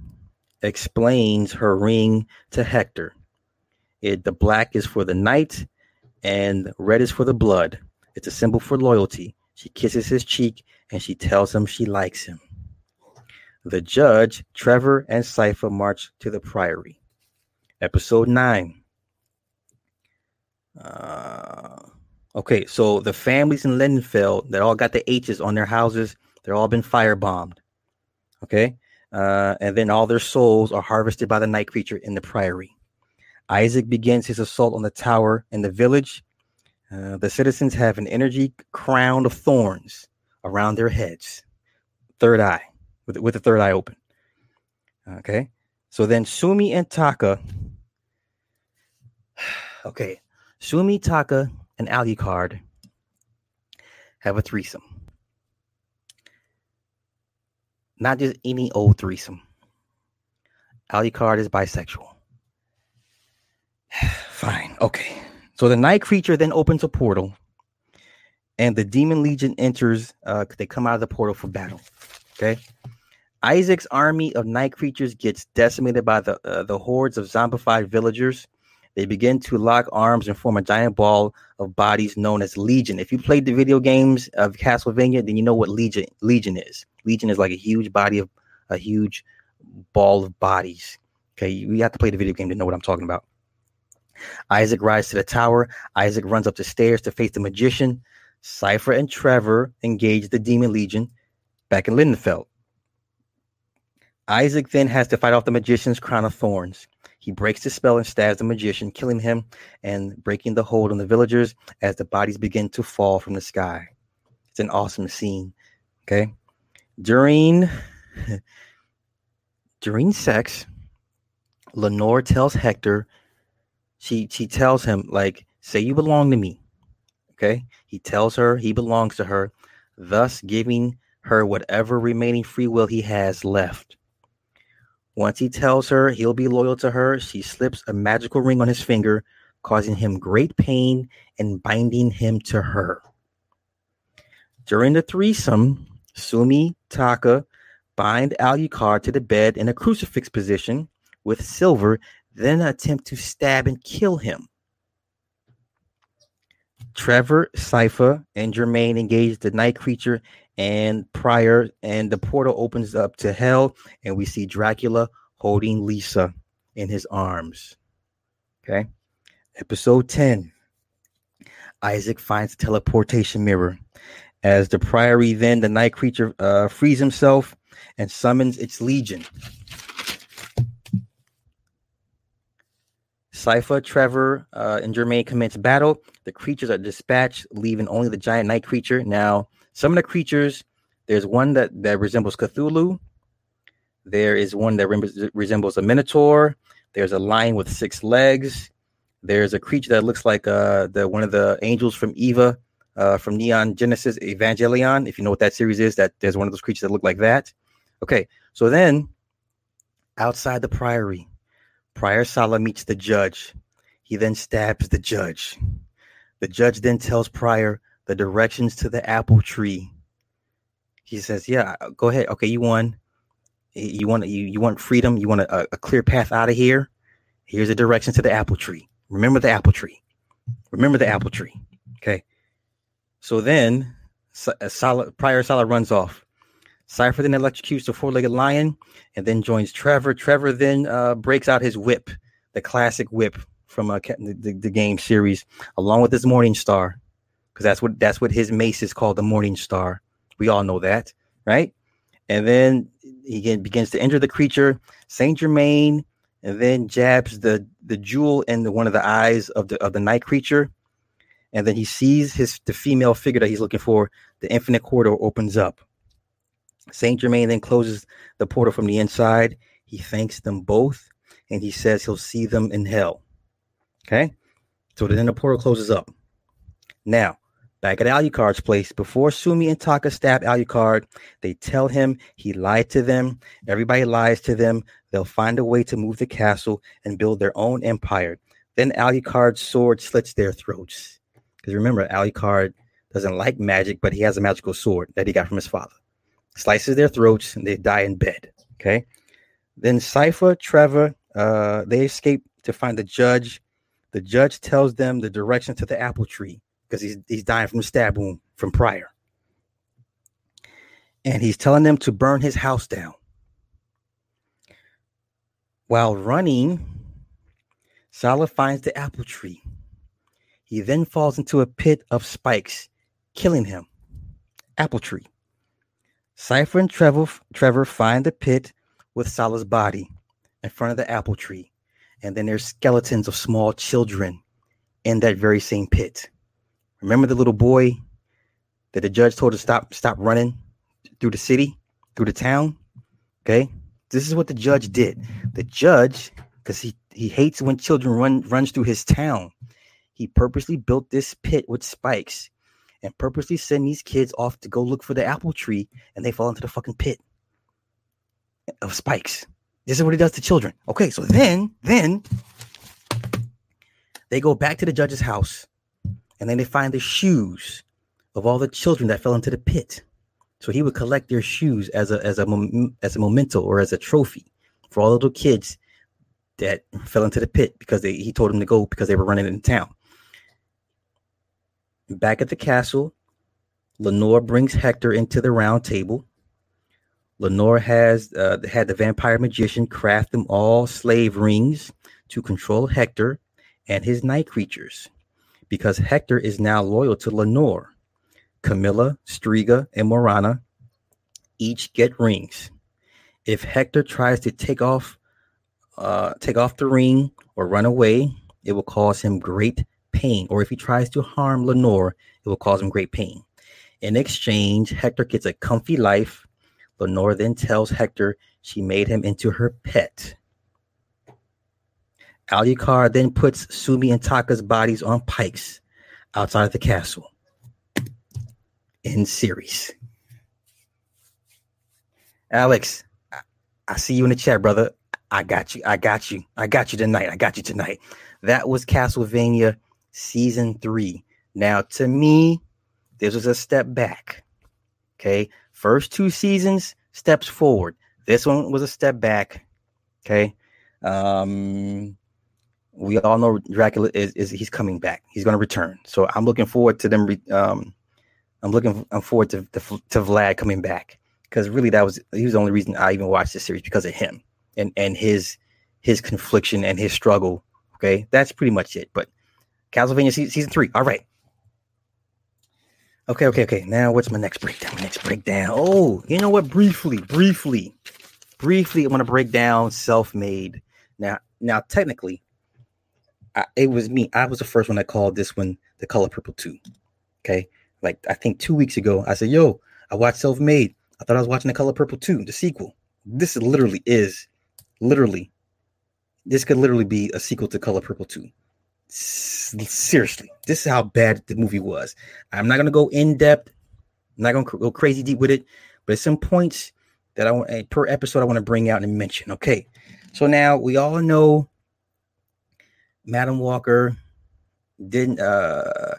explains her ring to Hector. It the black is for the night and red is for the blood. It's a symbol for loyalty. She kisses his cheek and she tells him she likes him. The judge, Trevor, and Sypha march to the priory. Episode 9. Uh, okay, so the families in Lindenfeld that all got the H's on their houses, they're all been firebombed. Okay, uh, and then all their souls are harvested by the night creature in the priory. Isaac begins his assault on the tower in the village. Uh, the citizens have an energy crown of thorns around their heads, third eye, with, with the third eye open. Okay, so then Sumi and Taka. Okay, Sumi, Taka, and Alucard have a threesome. Not just any old threesome. Alucard is bisexual. Fine. Okay. So the night creature then opens a portal, and the demon legion enters. Uh, they come out of the portal for battle. Okay. Isaac's army of night creatures gets decimated by the uh, the hordes of zombified villagers. They begin to lock arms and form a giant ball of bodies known as Legion. If you played the video games of Castlevania, then you know what Legion Legion is. Legion is like a huge body of a huge ball of bodies. Okay, you have to play the video game to know what I'm talking about. Isaac rides to the tower. Isaac runs up the stairs to face the magician. Sypha and Trevor engage the Demon Legion back in Lindenfeld. Isaac then has to fight off the magician's crown of thorns. He breaks the spell and stabs the magician, killing him and breaking the hold on the villagers as the bodies begin to fall from the sky. It's an awesome scene. Okay. During during sex, Lenore tells Hector, she she tells him, like, say you belong to me. Okay. He tells her he belongs to her, thus giving her whatever remaining free will he has left. Once he tells her he'll be loyal to her, she slips a magical ring on his finger, causing him great pain and binding him to her. During the threesome, Sumi Taka bind Alucard to the bed in a crucifix position with silver, then attempt to stab and kill him. Trevor, Sypha, and Germain engage the night creature and Prior, and the portal opens up to hell, and we see Dracula holding Lisa in his arms. Okay. Episode 10 Isaac finds the teleportation mirror. As the priory, then the night creature uh, frees himself and summons its legion. Sypha, Trevor, uh, and Germain commence battle. The creatures are dispatched, leaving only the giant night creature. Now, some of the creatures, there's one that, that resembles Cthulhu. There is one that re- resembles a minotaur. There's a lion with six legs. There's a creature that looks like uh, the one of the angels from Eva uh, from Neon Genesis Evangelion. If you know what that series is, that there's one of those creatures that look like that. Okay, so then outside the priory, Prior Sala meets the judge. He then stabs the judge. The judge then tells Prior the directions to the apple tree. He says, "Yeah, go ahead. Okay, you won. You want you you want freedom. You want a, a clear path out of here. Here's the directions to the apple tree. Remember the apple tree. Remember the apple tree. Okay. So then, uh, Sala, Prior Sala runs off. Sypha then electrocutes the four-legged lion and then joins Trevor. Trevor then uh, breaks out his whip, the classic whip from uh, the, the, the game series, along with his Morning Star because that's what that's what his mace is called, the Morning Star. We all know that, right? And then he begins to injure the creature, Saint Germain, and then jabs the the jewel in the, one of the eyes of the of the night creature, and then he sees his the female figure that he's looking for. The infinite corridor opens up. Saint Germain then closes the portal from the inside. He thanks them both, and he says he'll see them in hell. Okay, so then the portal closes up. Now, Back at Alucard's place, before Sumi and Taka stab Alucard, they tell him he lied to them. Everybody lies to them. They'll find a way to move the castle and build their own empire. Then Alucard's sword slits their throats. Because remember, Alucard doesn't like magic, but he has a magical sword that he got from his father. Slices their throats and they die in bed. Okay. Then Sypha, Trevor, uh, they escape to find the judge. The judge tells them the direction to the apple tree because he's he's dying from the stab wound from prior. And he's telling them to burn his house down. While running, Sala finds the apple tree. He then falls into a pit of spikes, killing him. Apple tree. Sypha and Trevor, Trevor find the pit with Sala's body in front of the apple tree. And then there's skeletons of small children in that very same pit. Remember the little boy that the judge told to stop stop running through the city, through the town? Okay. This is what the judge did. The judge, because he, he hates when children run runs through his town, he purposely built this pit with spikes and purposely send these kids off to go look for the apple tree and they fall into the fucking pit of spikes. This is what he does to children. Okay, so then, then they go back to the judge's house and then they find the shoes of all the children that fell into the pit. So he would collect their shoes as a as a as a memento or as a trophy for all the little kids that fell into the pit because they, he told them to go because they were running in town. Back at the castle, Lenore brings Hector into the round table. Lenore has uh, had the vampire magician craft them all slave rings to control Hector and his night creatures because Hector is now loyal to Lenore. Carmilla, Striga, and Morana each get rings. If Hector tries to take off uh, take off the ring or run away, it will cause him great pain. Or if he tries to harm Lenore, it will cause him great pain. In exchange, Hector gets a comfy life. Lenore then tells Hector she made him into her pet. Alucard then puts Sumi and Taka's bodies on pikes outside of the castle. In series. Alex, I see you in the chat, brother. I got you. I got you. I got you tonight. I got you tonight. That was Castlevania season three. Now, to me, this was a step back. Okay. First two seasons, steps forward. This one was a step back. Okay. Um, we all know Dracula is, is he's coming back. He's going to return. So I'm looking forward to them. Re, um, I'm looking I'm forward to, to, to Vlad coming back because really that was he was the only reason I even watched this series because of him and and his his confliction and his struggle. Okay, that's pretty much it. But Castlevania season three. All right. Okay, okay, okay. Now what's my next breakdown? My next breakdown. Oh, you know what? Briefly, briefly, briefly, I'm gonna break down self-made. Now, now technically, I, it was me. I was the first one that called this one the color purple two. Okay. Like I think two weeks ago, I said, yo, I watched self-made. I thought I was watching the color purple two, the sequel. This literally is literally this could literally be a sequel to Color Purple 2 seriously, this is how bad the movie was. I'm not gonna go in depth. I'm not gonna go crazy deep with it, but some points that I want eh, per episode I want to bring out and mention. Okay, so now we all know Madam Walker didn't. uh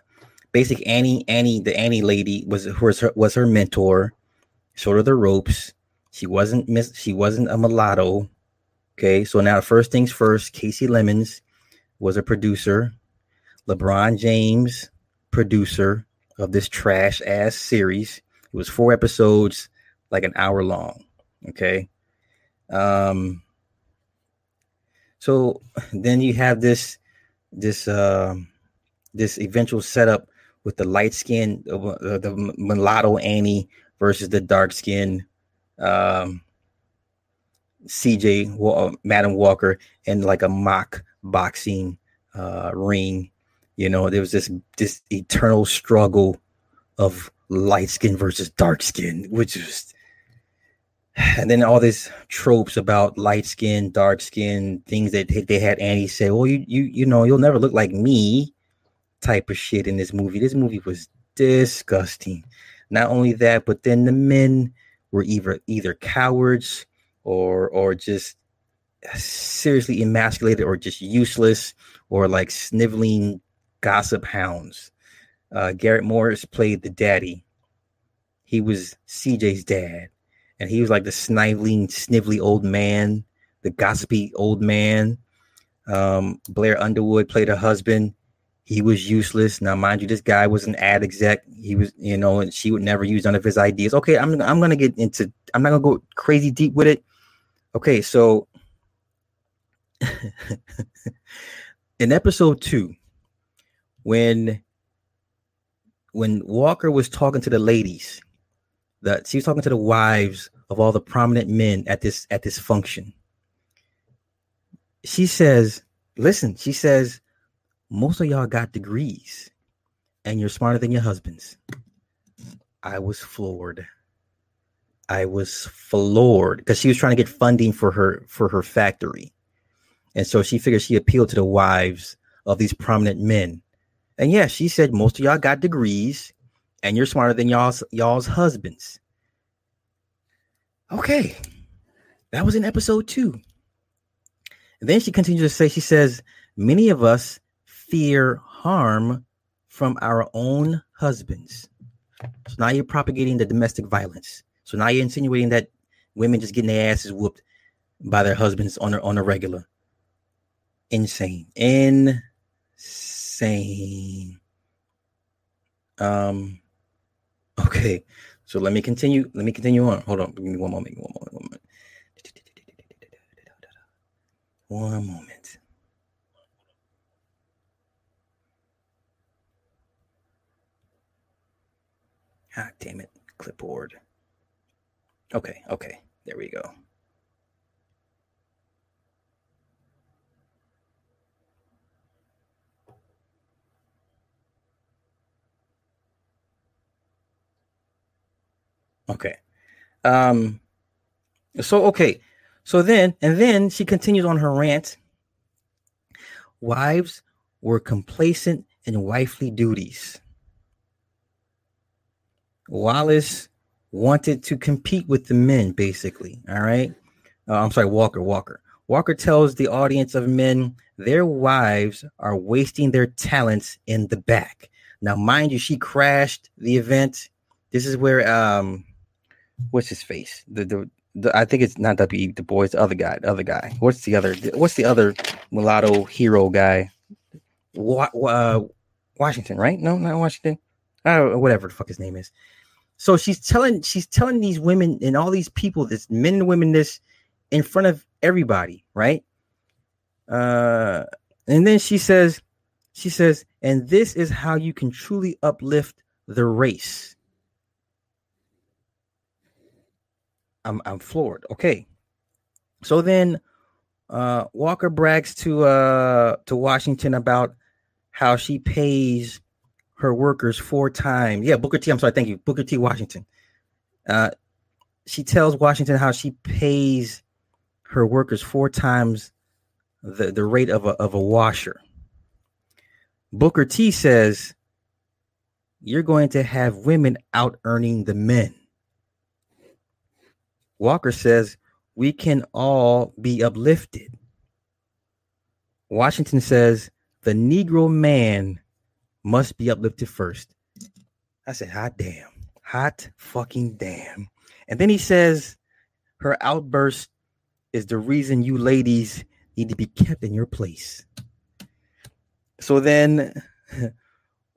Basic Annie, Annie, the Annie lady was was her was her mentor, showed her the ropes. She wasn't miss. She wasn't a mulatto. Okay, so now first things first. Kasi Lemmons was a producer. LeBron James, producer of this trash ass series. It was four episodes, like an hour long. Okay. Um, so then you have this this uh, this eventual setup with the light skin uh, the mulatto Annie versus the dark skin um, CJ uh, Madam Walker and like a mock boxing uh, ring. You know, there was this this eternal struggle of light skin versus dark skin, which was and then all these tropes about light skin, dark skin, things that they had Annie say, "Well, you you you know, you'll never look like me," type of shit in this movie. This movie was disgusting. Not only that, but then the men were either either cowards or or just seriously emasculated or just useless or like sniveling gossip hounds. Uh, Garrett Morris played the daddy. He was CJ's dad, and he was like the sniveling, snively old man, the gossipy old man. Um, Blair Underwood played her husband. He was useless. Now, mind you, this guy was an ad exec. He was, you know, and she would never use none of his ideas. Okay, I'm I'm gonna get into. I'm not gonna go crazy deep with it. Okay, so in episode two, when when Walker was talking to the ladies, that she was talking to the wives of all the prominent men at this at this function. She says, "Listen," she says, "most of y'all got degrees, and you're smarter than your husbands." I was floored. I was floored because she was trying to get funding for her for her factory. And so she figured she appealed to the wives of these prominent men. And yeah, she said most of y'all got degrees and you're smarter than y'all's y'all's husbands. Okay. That was in episode 2. And then she continues to say she says many of us fear harm from our own husbands. So now you're propagating the domestic violence. So now you're insinuating that women just getting their asses whooped by their husbands on a, on a regular. Insane. Insane. Um okay. So let me continue. Let me continue on. Hold on. Give me one moment. One moment. One moment. One moment. Ah, damn it. Clipboard. Okay. Okay. There we go. Okay. Um so okay. So then and then she continues on her rant. Wives were complacent in wifely duties. Wallace wanted to compete with the men, basically. All right. Uh, I'm sorry, Walker. Walker. Walker tells the audience of men their wives are wasting their talents in the back. Now, mind you, she crashed the event. This is where um what's his face? The the, the I think it's not W. the boys, the other guy, the other guy. What's the other? What's the other mulatto hero guy? What uh, Washington, right? No, not Washington. Uh, whatever the fuck his name is. So she's telling she's telling these women and all these people, this men and women, this in front of everybody, right? Uh, and then she says, she says, and this is how you can truly uplift the race. I'm I'm floored. Okay. So then uh Walker brags to uh to Washington about how she pays her workers four times. Yeah, Booker T. I'm sorry, thank you. Booker T. Washington. Uh she tells Washington how she pays her workers four times the, the rate of a of a washer. Booker T says you're going to have women out earning the men. Walker says we can all be uplifted. Washington says the Negro man must be uplifted first. I said, hot damn, hot fucking damn. And then he says her outburst is the reason you ladies need to be kept in your place. So then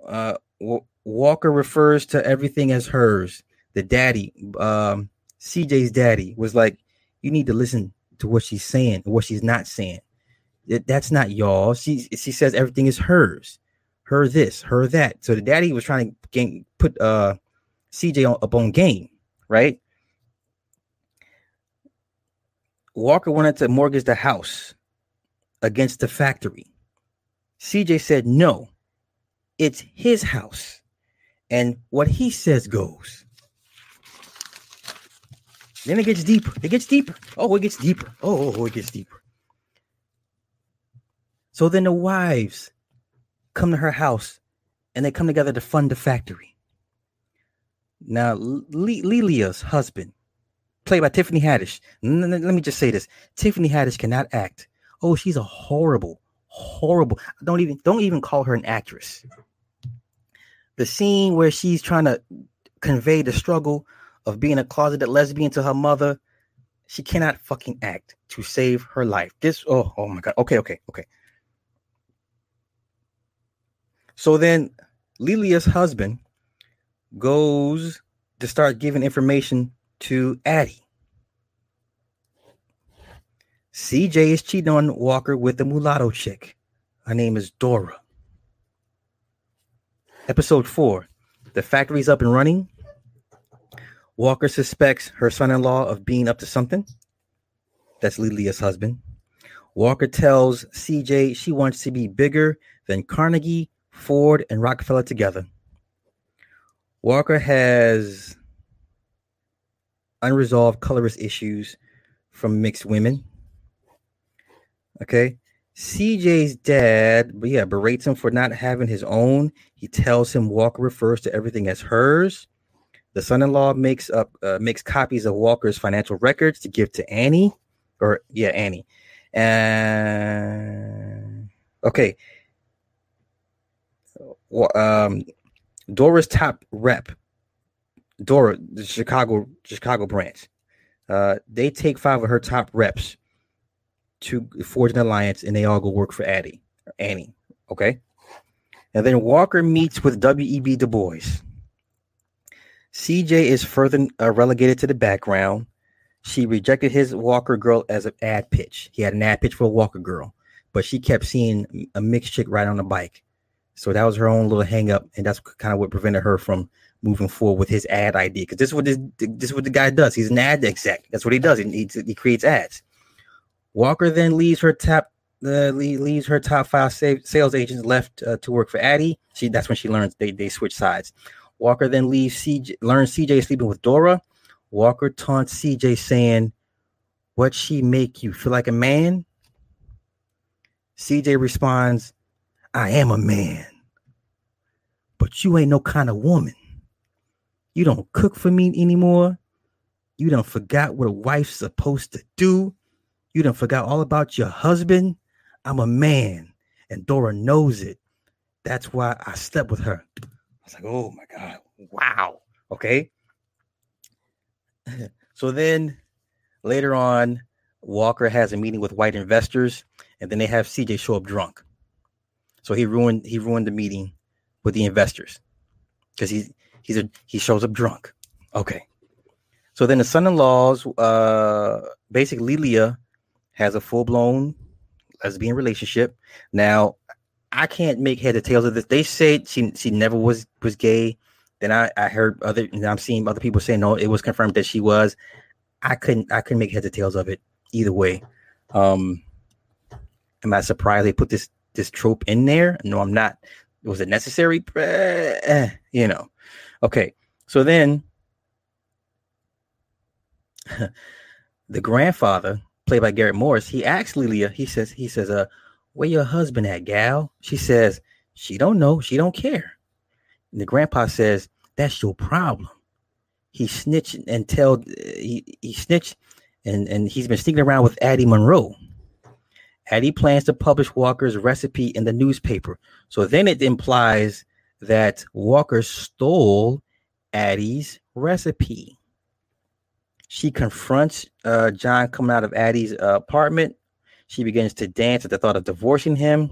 uh, Walker refers to everything as hers. The daddy, um, CJ's daddy was like, you need to listen to what she's saying, what she's not saying. That's not y'all. She she says everything is hers, her this, her that. So the daddy was trying to game, put uh CJ on, up on game, right? Walker wanted to mortgage the house against the factory. CJ said no, it's his house, and what he says goes. Then it gets deeper. Oh, it gets deeper. Oh, it gets deeper. Oh, oh, it gets deeper. So then the wives come to her house and they come together to fund the factory. Now, Lelia's husband, played by Tiffany Haddish. Let me just say this: Tiffany Haddish cannot act. Oh, she's a horrible, horrible. Don't even don't even call her an actress. The scene where she's trying to convey the struggle of being a closeted lesbian to her mother. She cannot fucking act to save her life. This, oh, oh my god. Okay, okay, okay. So then Lelia's husband goes to start giving information to Addie. CJ is cheating on Walker with the mulatto chick. Her name is Dora. Episode four. The factory's up and running. Walker suspects her son in law of being up to something. That's Lelia's husband. Walker tells CJ she wants to be bigger than Carnegie, Ford, and Rockefeller together. Walker has unresolved colorist issues from mixed women. Okay. CJ's dad, but yeah, berates him for not having his own. He tells him Walker refers to everything as hers. The son-in-law makes up uh, makes copies of Walker's financial records to give to Annie, or yeah, Annie. And okay, um, Dora's top rep, Dora, the Chicago Chicago branch. Uh, they take five of her top reps to forge an alliance, and they all go work for Addie Annie. Okay, and then Walker meets with W.E.B. Du Bois. CJ is further uh, relegated to the background. She rejected his Walker girl as an ad pitch. He had an ad pitch for a Walker girl, but she kept seeing a mixed chick ride on a bike. So that was her own little hang up, and that's kind of what prevented her from moving forward with his ad idea. Because this is what this, this is what the guy does. He's an ad exec. That's what he does. He, he, he creates ads. Walker then leaves her top uh, leaves her top five sales agents left uh, to work for Addie. She that's when she learns they they switch sides. Walker then leaves CJ learns CJ sleeping with Dora. Walker taunts CJ saying, "What she make you feel like a man?" CJ responds, "I am a man, but you ain't no kind of woman. You don't cook for me anymore. You don't forgot what a wife's supposed to do." You done forgot all about your husband. I'm a man, and Dora knows it. That's why I slept with her. I was like, oh my God. Wow. Okay. so then later on, Walker has a meeting with white investors, and then they have CJ show up drunk. So he ruined he ruined the meeting with the investors because he's he's a he shows up drunk. Okay. So then the son-in-laws, uh, basically Lelia has a full blown lesbian relationship. Now, I can't make head or tails of this. They say she she never was was gay. Then I I heard other I'm seeing other people saying no, it was confirmed that she was. I couldn't I couldn't make heads or tails of it either way. Um, am I surprised they put this this trope in there? No, I'm not. Was it necessary? Eh, you know. Okay, so then the grandfather played by Garrett Morris, he asks Lelia, he says, he says, uh, where your husband at, gal? She says, she don't know, she don't care. And the grandpa says, that's your problem. He snitched and tell he, he snitched and, and he's been sneaking around with Addie Monroe. Addie plans to publish Walker's recipe in the newspaper. So then it implies that Walker stole Addie's recipe. She confronts uh, John coming out of Addie's uh, apartment. She begins to dance at the thought of divorcing him.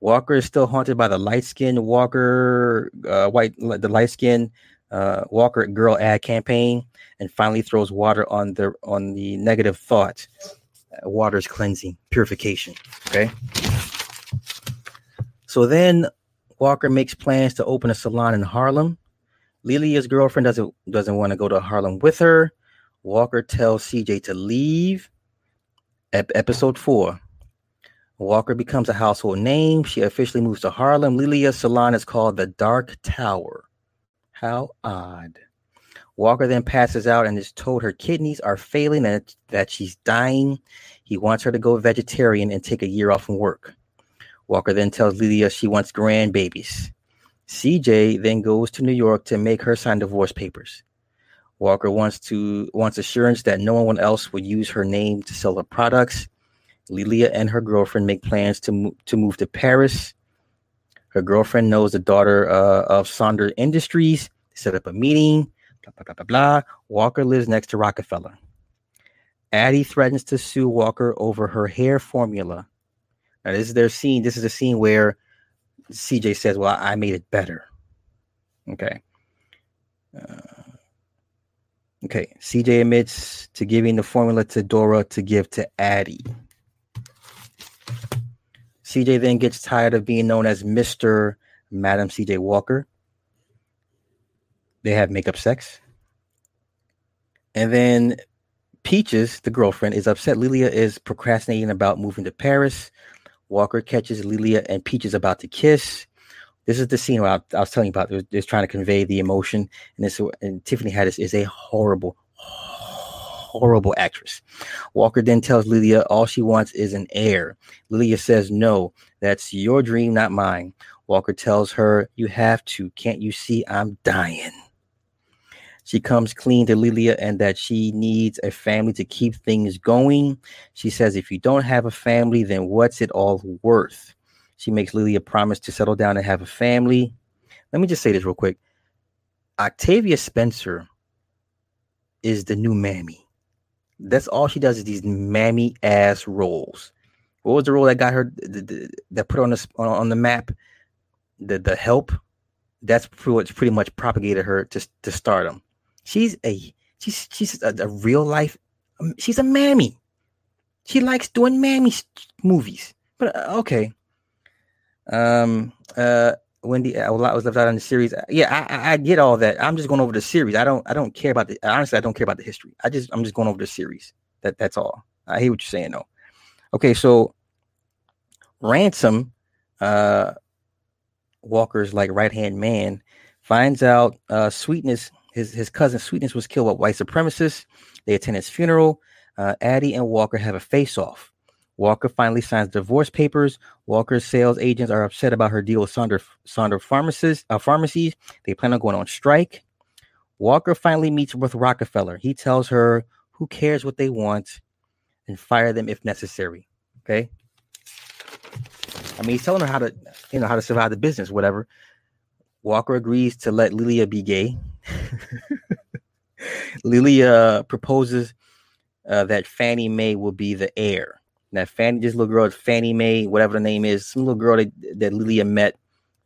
Walker is still haunted by the light skinned Walker, uh, white, the light skinned uh, Walker girl ad campaign, and finally throws water on the on the negative thought. Uh, water is cleansing, purification. Okay. So then Walker makes plans to open a salon in Harlem. Lelia's girlfriend doesn't doesn't want to go to Harlem with her. Walker tells CJ to leave. Ep- episode four. Walker becomes a household name. She officially moves to Harlem. Lelia's salon is called the Dark Tower. How odd. Walker then passes out and is told her kidneys are failing and that she's dying. He wants her to go vegetarian and take a year off from work. Walker then tells Lelia she wants grandbabies. CJ then goes to New York to make her sign divorce papers. Walker wants to wants assurance that no one else would use her name to sell her products. Lelia and her girlfriend make plans to mo- to move to Paris. Her girlfriend knows the daughter uh, of Sonder Industries. They set up a meeting. Blah, blah, blah, blah, blah. Walker lives next to Rockefeller. Addie threatens to sue Walker over her hair formula. Now, this is their scene. This is a scene where CJ says, Well, I made it better. Okay. Uh, Okay, CJ admits to giving the formula to Dora to give to Addie. CJ then gets tired of being known as Mr. Madam CJ Walker. They have makeup sex. And then Peaches, the girlfriend, is upset. Lelia is procrastinating about moving to Paris. Walker catches Lelia and Peaches about to kiss. This is the scene where I, I was telling you about. They're, trying to convey the emotion, and this and Tiffany Haddish is a horrible, horrible actress. Walker then tells Lelia all she wants is an heir. Lelia says, "No, that's your dream, not mine." Walker tells her, "You have to. Can't you see I'm dying?" She comes clean to Lelia and that she needs a family to keep things going. She says, if you don't have a family, then what's it all worth? She makes Lily a promise to settle down and have a family. Let me just say this real quick. Octavia Spencer is the new mammy. That's all she does is these mammy ass roles. What was the role that got her the, the, that put on the on the map? The the help. That's pretty, pretty much propagated her to to stardom. She's a she's she's a, a real life. Um, she's a mammy. She likes doing mammy movies. But uh, okay. Um. Uh. Wendy, a lot was left out in the series. Yeah, I, I get all that. I'm just going over the series. I don't I don't care about the honestly. I don't care about the history. I just I'm just going over the series. That that's all. I hear what you're saying though. Okay, so ransom, uh, Walker's like right hand man, finds out uh, Sweetness, his his cousin Sweetness was killed by white supremacists. They attend his funeral. Uh, Addie and Walker have a face off. Walker finally signs divorce papers. Walker's sales agents are upset about her deal with Sonder, Sonder pharmacists, uh, pharmacies. They plan on going on strike. Walker finally meets with Rockefeller. He tells her who cares what they want and fire them if necessary. Okay. I mean, he's telling her how to, you know, how to survive the business, whatever. Walker agrees to let Lelia be gay. Lelia proposes uh, that Fannie Mae will be the heir. That Fanny, this little girl, Fanny Mae, whatever the name is, some little girl that, that Lelia met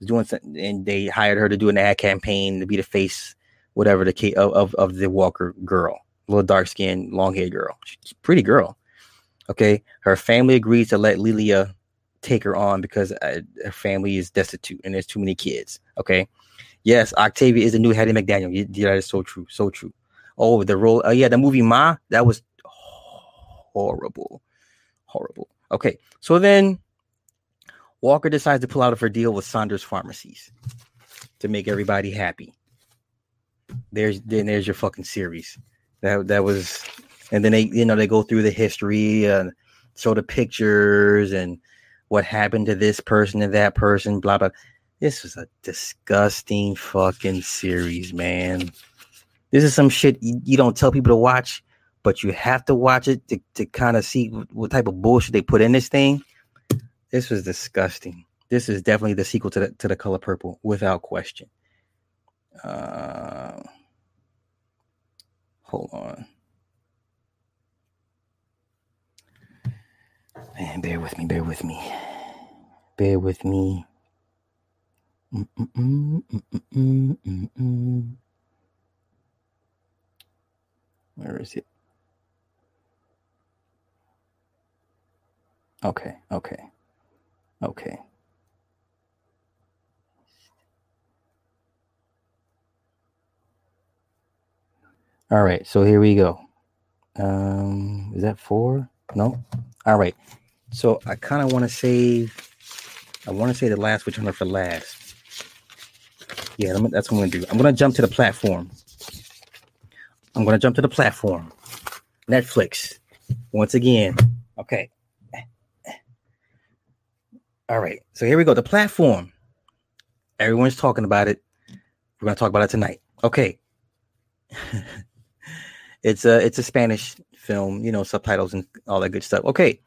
was doing something, and they hired her to do an ad campaign to be the face, whatever the of, of, of the Walker girl, little dark skinned, long haired girl. She's pretty girl. Okay. Her family agrees to let Lelia take her on because uh, her family is destitute and there's too many kids. Okay. Yes, Octavia is the new Hattie McDaniel. Yeah, that is so true. So true. Oh, the role. Uh, yeah, the movie Ma, that was horrible horrible. Okay, so then Walker decides to pull out of her deal with Saunders Pharmacies to make everybody happy. There's then there's your fucking series. That that was, and then they you know they go through the history and show the pictures and what happened to this person and that person. Blah blah. This was a disgusting fucking series, man. This is some shit you, you don't tell people to watch but you have to watch it to, to kind of see what type of bullshit they put in this thing. This was disgusting. This is definitely the sequel to the to the color purple, without question. Uh, hold on. Man, bear with me, bear with me. Bear with me. Mm-mm-mm, mm-mm-mm, Where is it? Okay, okay, okay. All right, so here we go. Um, is that four? No. All right. So I kind of want to save. I want to say the last returner for last. Yeah, that's what I'm gonna do. I'm gonna jump to the platform. I'm gonna jump to the platform. Netflix. Once again. Okay. All right. So here we go. The platform. Everyone's talking about it. We're gonna talk about it tonight. Okay. it's a it's a Spanish film, you know, subtitles and all that good stuff. Okay.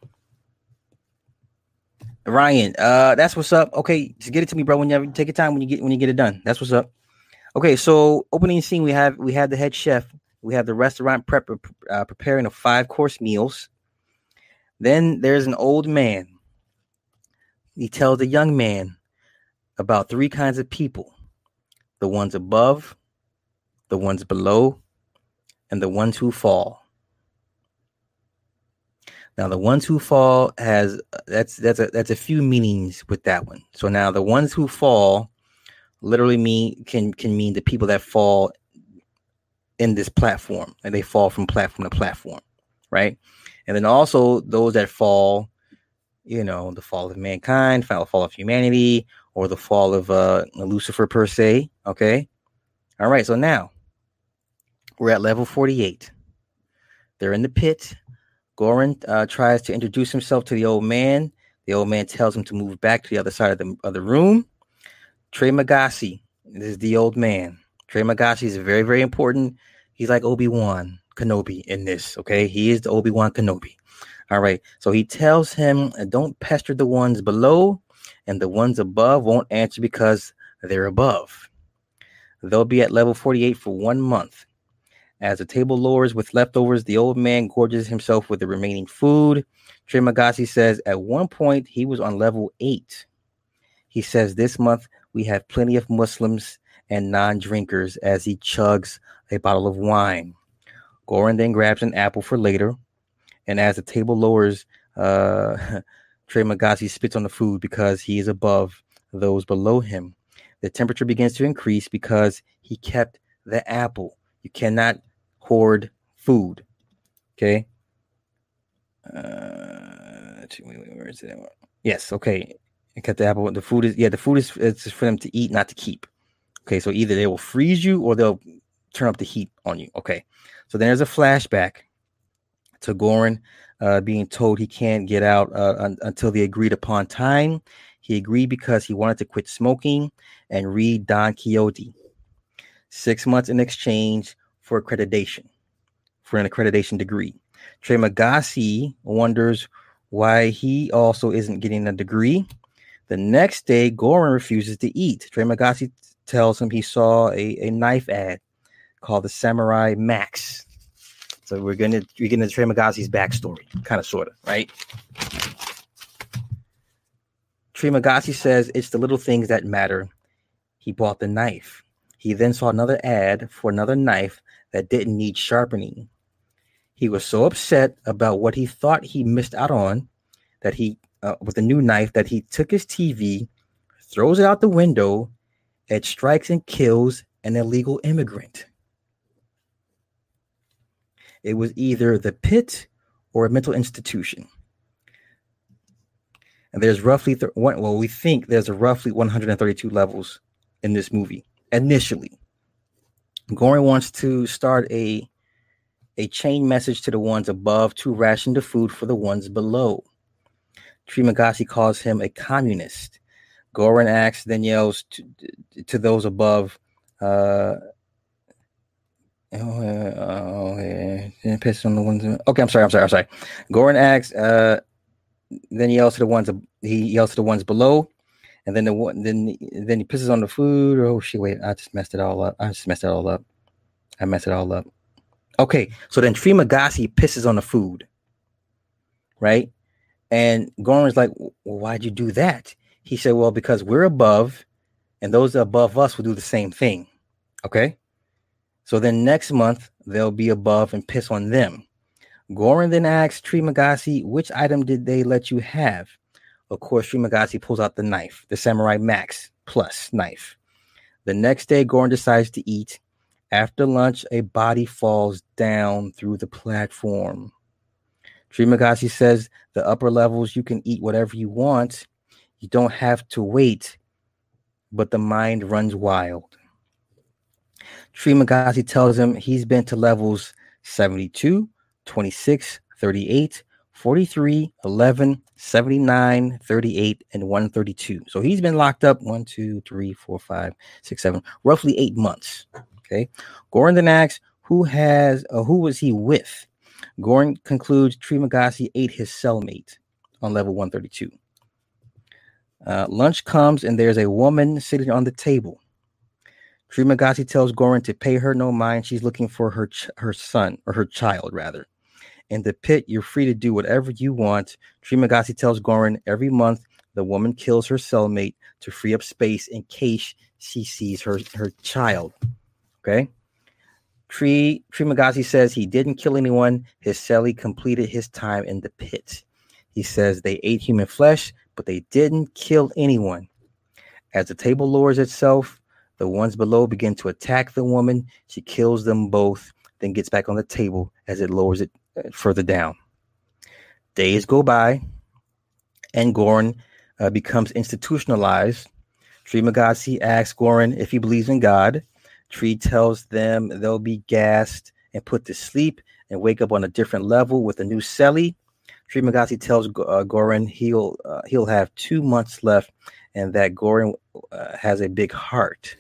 Ryan, uh, that's what's up. Okay, just get it to me, bro. When you take your time when you get when you get it done. That's what's up. Okay, so opening scene, we have we have the head chef, we have the restaurant prep uh, preparing a five course meals. Then there's an old man he tells the young man about three kinds of people the ones above, the ones below, and the ones who fall. Now, the ones who fall has that's that's a that's a few meanings with that one. So now the ones who fall literally mean can can mean the people that fall in this platform and they fall from platform to platform, right? And then also those that fall you know, the fall of mankind, fall, fall of humanity, or the fall of uh, Lucifer per se. Okay. All right. So now we're at level 48. They're in the pit. Goran uh, tries to introduce himself to the old man. The old man tells him to move back to the other side of the, of the room. Trimagasi is the old man. Trimagasi is very, very important. He's like Obi Wan Kenobi in this. Okay. He is the Obi Wan Kenobi. All right. So he tells him, don't pester the ones below, and the ones above won't answer because they're above. They'll be at level 48 for one month. As the table lowers with leftovers, the old man gorges himself with the remaining food. Trimagasi says at one point he was on level eight. He says this month we have plenty of Muslims and non drinkers as he chugs a bottle of wine. Goran then grabs an apple for later. And as the table lowers, uh, Trey Trimagasi spits on the food because he is above those below him. The temperature begins to increase because he kept the apple. You cannot hoard food. Okay. Uh, where is it? Yes. Okay. I kept the apple. The food is yeah. The food is it's for them to eat, not to keep. Okay. So either they will freeze you or they'll turn up the heat on you. Okay. So then there's a flashback to Goran uh, being told he can't get out uh, un- until the agreed upon time. He agreed because he wanted to quit smoking and read Don Quixote. Six months in exchange for accreditation, for an accreditation degree. Trimagasi wonders why he also isn't getting a degree. The next day, Goran refuses to eat. Trimagasi tells him he saw a, a knife ad called the Samurai Max. So we're gonna we're getting to Trimagasi's backstory, kind of sorta, right? Trimagasi says it's the little things that matter. He bought the knife. He then saw another ad for another knife that didn't need sharpening. He was so upset about what he thought he missed out on that he, uh, with a new knife, that he took his TV, throws it out the window, it strikes and kills an illegal immigrant. It was either the pit or a mental institution. And there's roughly, th- one, well, we think there's roughly 132 levels in this movie initially. Goran wants to start a a chain message to the ones above to ration the food for the ones below. Trimagasi calls him a communist. Goran asks, then yells to, to those above, uh, Oh, oh yeah. Piss on the ones. Okay, I'm sorry. I'm sorry. I'm sorry. Goran asks. Uh, then he yells to the ones. He yells to the ones below, and then the one. Then then he pisses on the food. Oh shit! Wait, I just messed it all up. I just messed it all up. I messed it all up. Okay, so then Trimagasi pisses on the food, right? And Goran's like, well, why'd you do that? He said, well, because we're above, and those above us will do the same thing. Okay. So then next month, they'll be above and piss on them. Goran then asks Trimagasi, which item did they let you have? Of course, Trimagasi pulls out the knife, the Samurai Max Plus knife. The next day, Goran decides to eat. After lunch, a body falls down through the platform. Trimagasi says the upper levels you can eat whatever you want. You don't have to wait, but the mind runs wild. Trimagasi tells him he's been to levels 72, 26, 38, 43, 11, 79, 38, and 132. So he's been locked up one, two, three, four, five, six, seven, roughly eight months. Okay. Goran then asks, who has, uh, who was he with? Goran concludes Trimagasi ate his cellmate on level 132. Uh, lunch comes and there's a woman sitting on the table. Trimagasi tells Goran to pay her no mind. She's looking for her ch- her son or her child rather. In the pit, you're free to do whatever you want. Trimagasi tells Goran every month the woman kills her cellmate to free up space in case she sees her her child. Okay. Tree Trimagasi says he didn't kill anyone. His cellie completed his time in the pit. He says they ate human flesh, but they didn't kill anyone. As the table lowers itself, the ones below begin to attack the woman. She kills them both, then gets back on the table as it lowers it uh, further down. Days go by, and Goran uh, becomes institutionalized. Trimagasi asks Goran if he believes in God. Tree tells them they'll be gassed and put to sleep and wake up on a different level with a new celly. Trimagasi tells uh, Goran he'll uh, he'll have two months left, and that Goran uh, has a big heart.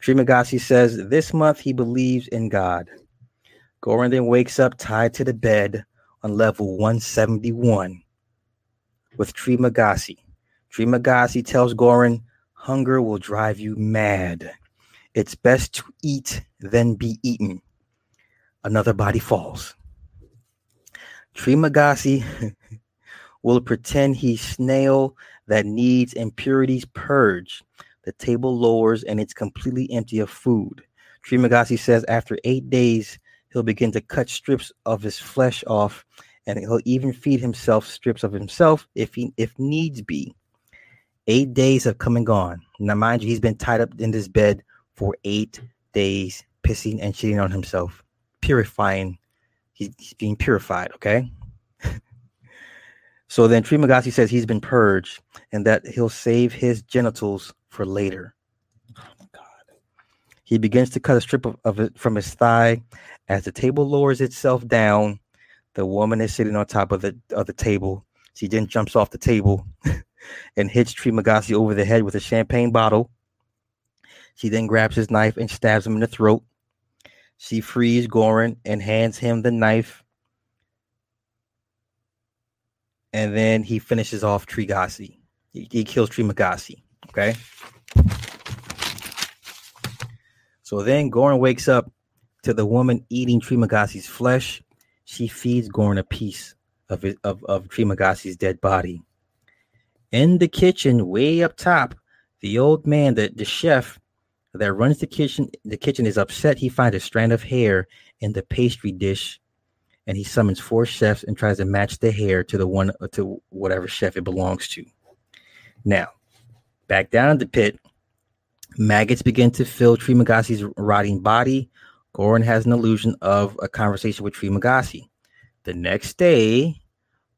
Trimagasi says this month he believes in God. Goran then wakes up tied to the bed on level 171 with Trimagasi. Trimagasi tells Goran, hunger will drive you mad. It's best to eat than be eaten. another body falls. Trimagasi will pretend he's snail that needs impurities purged. The table lowers and it's completely empty of food. Trimagasi says after eight days, he'll begin to cut strips of his flesh off and he'll even feed himself strips of himself if he if needs be. Eight days have come and gone. Now, mind you, he's been tied up in this bed for eight days, pissing and shitting on himself, purifying. He's, he's being purified, okay? so then Trimagasi says he's been purged and that he'll save his genitals for later. Oh my God. He begins to cut a strip of, of it from his thigh. As the table lowers itself down, the woman is sitting on top of the of the table. She then jumps off the table and hits Trimagasi over the head with a champagne bottle. She then grabs his knife and stabs him in the throat. She frees Goran and hands him the knife. And then he finishes off Trigasi. He, he kills Trimagasi. Okay. So then Goran wakes up to the woman eating Trimagasi's flesh. She feeds Goran a piece of, it, of, of Trimagasi's dead body. In the kitchen, way up top, the old man, the, the chef that runs the kitchen, the kitchen is upset. He finds a strand of hair in the pastry dish, and he summons four chefs and tries to match the hair to the one to whatever chef it belongs to. Now, back down in the pit, maggots begin to fill Trimagasi's rotting body. Goran has an illusion of a conversation with Trimagasi. The next day,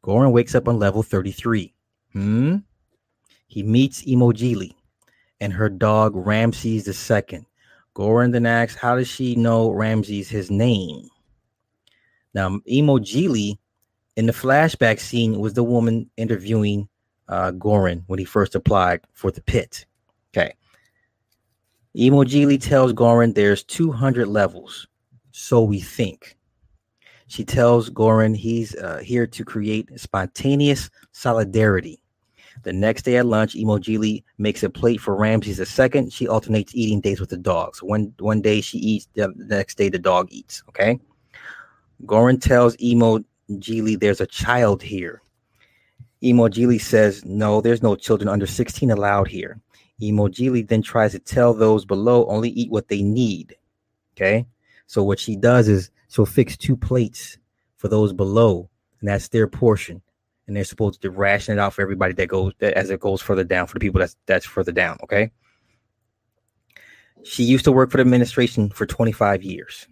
Goran wakes up on level 33. Hmm? He meets Imogili and her dog Ramses II. Goran then asks, How does she know Ramses his name? Now, Imogili in the flashback scene was the woman interviewing uh, Goran when he first applied for the pit. Okay. Imogili tells Goran there's 200 levels, so we think. She tells Goran he's uh, here to create spontaneous solidarity. The next day at lunch, Imogili makes a plate for Ramses II. She alternates eating days with the dogs. One one day she eats, the next day the dog eats. Okay. Goran tells Imogili there's a child here. Imogili says, No, there's no children under 16 allowed here. Imogili then tries to tell those below only eat what they need. Okay. So what she does is she'll fix two plates for those below, and that's their portion. And they're supposed to ration it out for everybody that goes that as it goes further down for the people that's that's further down. Okay. She used to work for the administration for 25 years.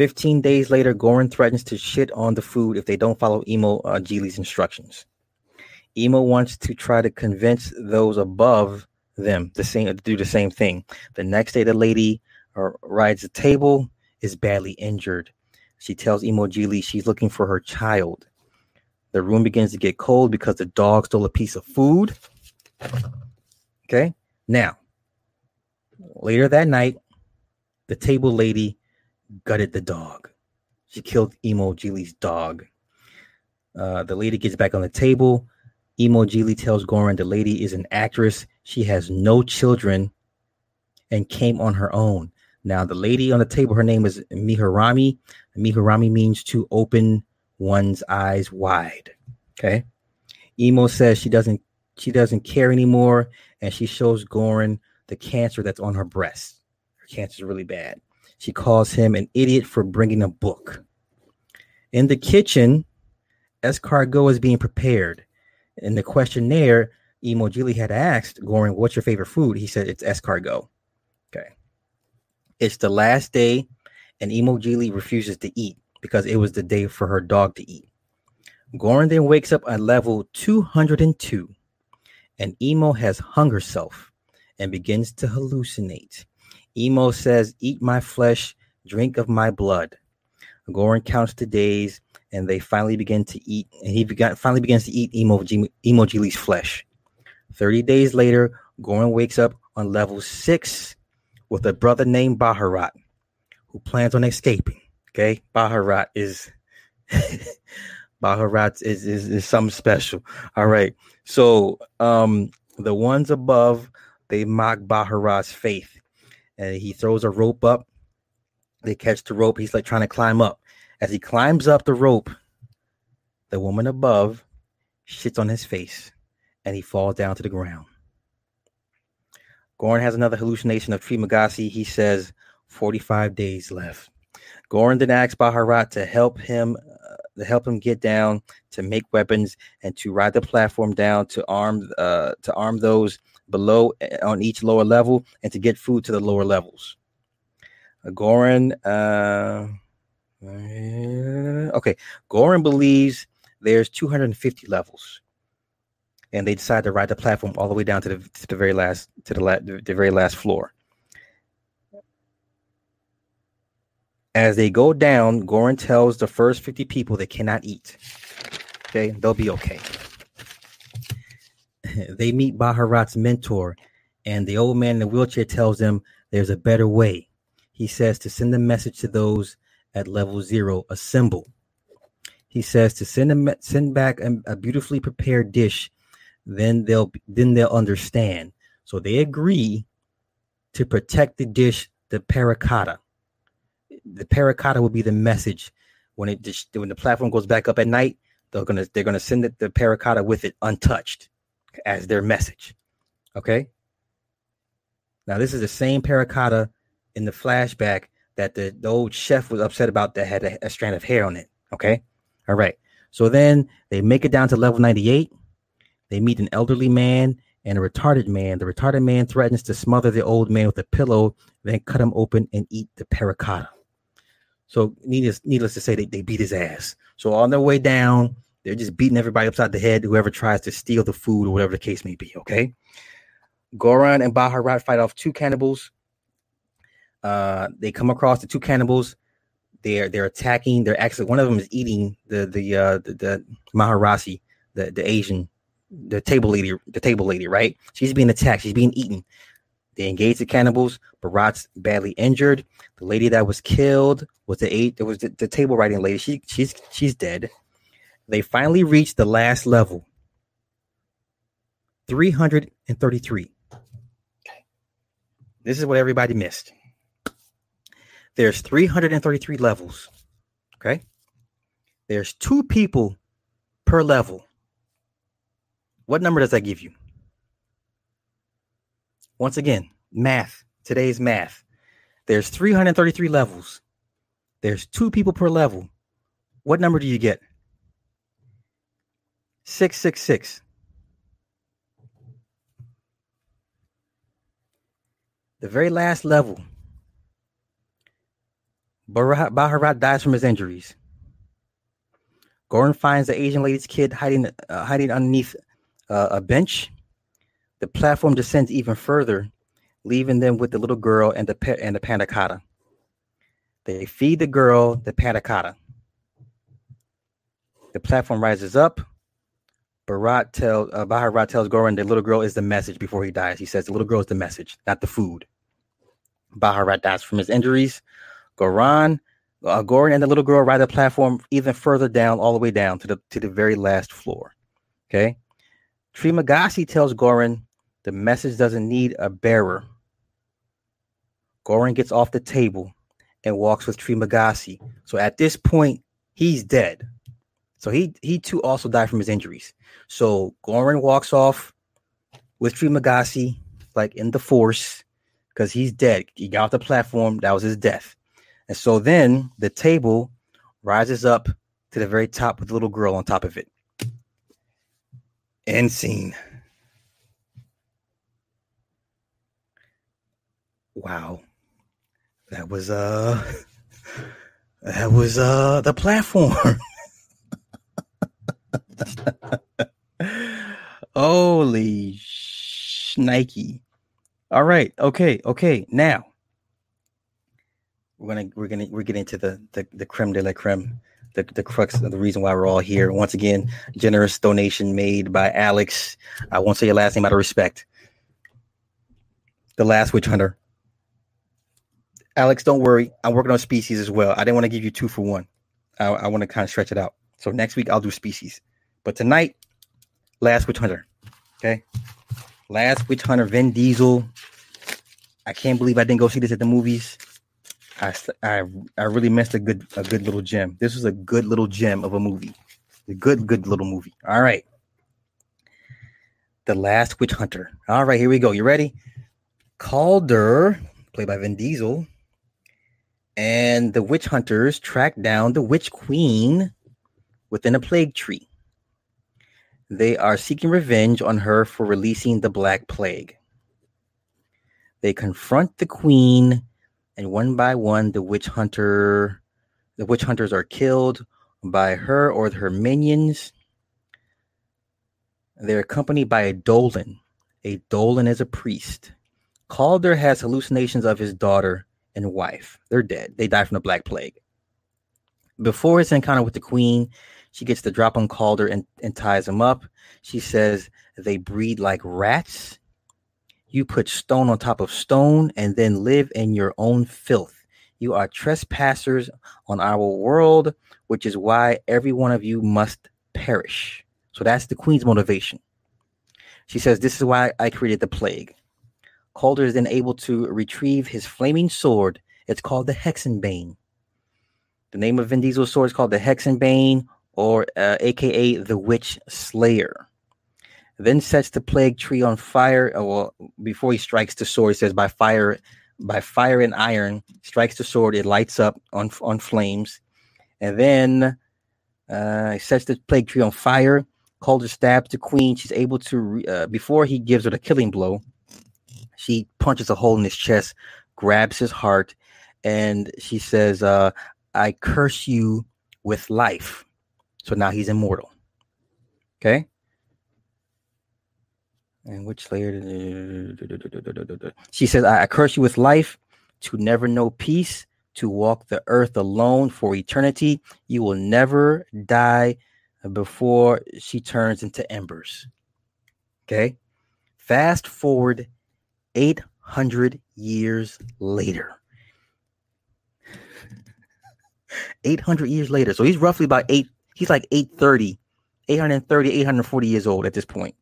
15 days later, Goran threatens to shit on the food if they don't follow Emo uh, Geely's instructions. Emo wants to try to convince those above them the same to do the same thing. The next day, the lady uh, rides the table is badly injured. She tells Emo Geely she's looking for her child. The room begins to get cold because the dog stole a piece of food. Okay. Now, later that night, the table lady gutted the dog. She killed Emo Geely's dog. Uh, the lady gets back on the table. Emo Geely tells Goran the lady is an actress. She has no children and came on her own. Now, the lady on the table, her name is Miharami. Miharami means to open one's eyes wide. Okay. Emo says she doesn't she doesn't care anymore, and she shows Goran the cancer that's on her breast. Her cancer is really bad. She calls him an idiot for bringing a book. In the kitchen, escargot is being prepared. In the questionnaire, Imogili had asked Goran, "What's your favorite food?" He said, "It's escargot." Okay. It's the last day, and Imogili refuses to eat because it was the day for her dog to eat. Goran then wakes up at level 202, and Emo has hung herself and begins to hallucinate. Emo says, Eat my flesh, drink of my blood. Goran counts the days, and they finally begin to eat, and he began, finally begins to eat Emo, Emo flesh. 30 days later, Goran wakes up on level 6 with a brother named Baharat who plans on escaping. Okay, Baharat is Baharat is, is is something special. All right, so um, the ones above they mock Baharat's faith, and he throws a rope up, They catch the rope. He's like trying to climb up. As he climbs up the rope, the woman above shits on his face and he falls down to the ground. Goran has another hallucination of Trimagasi. He says 45 days left. Goran then asks Baharat to help him uh, to help him get down to make weapons and to ride the platform down to arm uh, to arm those below eh, on each lower level and to get food to the lower levels. Goran uh, okay, Goran believes there's 250 levels and they decide to ride the platform all the way down to the to the very last to the, la- the very last floor. As they go down, Goran tells the first 50 people they cannot eat. Okay, they'll be okay. they meet Baharat's mentor, and the old man in the wheelchair tells them there's a better way. He says to send a message to those at level zero, a symbol. He says to send a, send back a, a beautifully prepared dish then they'll then they'll understand. So they agree to protect the dish, the paracotta. The paracotta will be the message when it when the platform goes back up at night. They're gonna they're gonna send it, the paracotta with it untouched as their message. Okay. Now this is the same paracotta in the flashback that the, the old chef was upset about that had a, a strand of hair on it. Okay. All right. So then they make it down to level 98 they meet an elderly man and a retarded man. The retarded man threatens to smother the old man with a pillow, then cut him open and eat the paracotta. So, needless, needless to say, they, they beat his ass. So, on their way down, they're just beating everybody upside the head, whoever tries to steal the food or whatever the case may be. Okay. Goran and Baharat fight off two cannibals. Uh, they come across the two cannibals. They're they're attacking. They're actually one of them is eating the the uh, the, the Maharasi, the the Asian the table lady, the table lady, right? She's being attacked. She's being eaten. They engage the cannibals. Barat's badly injured. The lady that was killed was the eight. It was the, the table writing lady. She she's she's dead. They finally reach the last level. 333. Okay. This is what everybody missed. There's 333 levels. Okay. There's two people per level. What number does that give you? Once again, math. Today's math. There's 333 levels. There's two people per level. What number do you get? 666. The very last level, Baharat dies from his injuries. Gordon finds the Asian lady's kid hiding uh, hiding underneath uh, a bench. The platform descends even further, leaving them with the little girl and the pet and the panna cotta. They feed the girl the panna cotta. The platform rises up. Barat tells uh, Baharat tells Goran the little girl is the message before he dies. He says the little girl is the message, not the food. Baharat dies from his injuries. Goran, uh, Goran and the little girl ride the platform even further down, all the way down to the to the very last floor. Okay, Trimagasi tells Goran the message doesn't need a bearer. Goran gets off the table and walks with Trimagasi. So at this point, he's dead. So he he too also died from his injuries. So Goran walks off with Trimagasi, like in the force, because he's dead. He got off the platform. That was his death. And so then the table rises up to the very top with the little girl on top of it. End scene. Wow. That was uh that was uh the platform. Holy shnikey. All right. Okay. Okay. Now we're gonna we're gonna we're getting to the the, the creme de la creme the, the crux of the reason why we're all here. Once again, generous donation made by Alex. I won't say your last name out of respect. The last witch hunter. Alex, don't worry. I'm working on species as well. I didn't want to give you two for one. I, I want to kind of stretch it out. So next week I'll do species. But tonight, last witch hunter. Okay. Last witch hunter, Vin Diesel. I can't believe I didn't go see this at the movies. I, I, I really missed a good a good little gem. This was a good little gem of a movie. A good good little movie. All right. The Last Witch Hunter. All right, here we go. You ready? Calder, played by Vin Diesel, and the witch hunters track down the witch queen within a plague tree. They are seeking revenge on her for releasing the Black Plague. They confront the queen, and one by one, the witch hunter, the witch hunters are killed by her or her minions. They're accompanied by a Dolan. A Dolan is a priest. Calder has hallucinations of his daughter and wife. They're dead. They die from the Black Plague. Before his encounter with the Queen, she gets the drop on Calder and, and ties him up. She says they breed like rats. You put stone on top of stone and then live in your own filth. You are trespassers on our world, which is why every one of you must perish. So that's the queen's motivation. She says, This is why I created the plague. Calder is then able to retrieve his flaming sword. It's called the Hexenbane. The name of Vin Diesel's sword is called the Hexenbane or uh, aka the Witch Slayer. Then sets the plague tree on fire. Uh, well, before he strikes the sword, he says, "By fire, by fire and iron, strikes the sword. It lights up on on flames." And then uh, he sets the plague tree on fire. Calder stabs the queen. She's able to, uh, before he gives her the killing blow, she punches a hole in his chest, grabs his heart, and she says, uh, "I curse you with life." So now he's immortal. Okay. And which layer? She says, I curse you with life to never know peace, to walk the earth alone for eternity. You will never die before she turns into embers. Okay. Fast forward 800 years later. 800 years later. So he's roughly about eight He's like 830, 830, 840 years old at this point.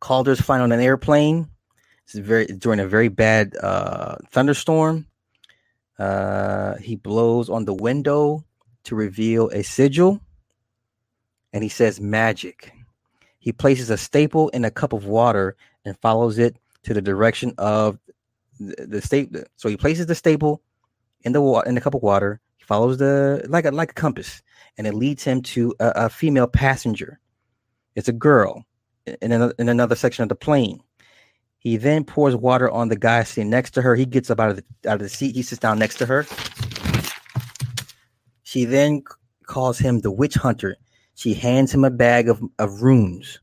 Calder's flying on an airplane. It's very during a very bad uh, thunderstorm. Uh, he blows on the window to reveal a sigil, and he says magic. He places a staple in a cup of water and follows it to the direction of the, the staple. So he places the staple in the in the cup of water. He follows the like a like a compass and it leads him to a, a female passenger. It's a girl in another, in another section of the plane. He then pours water on the guy sitting next to her. He gets up out of the out of the seat. He sits down next to her. She then calls him the witch hunter. She hands him a bag of, of runes.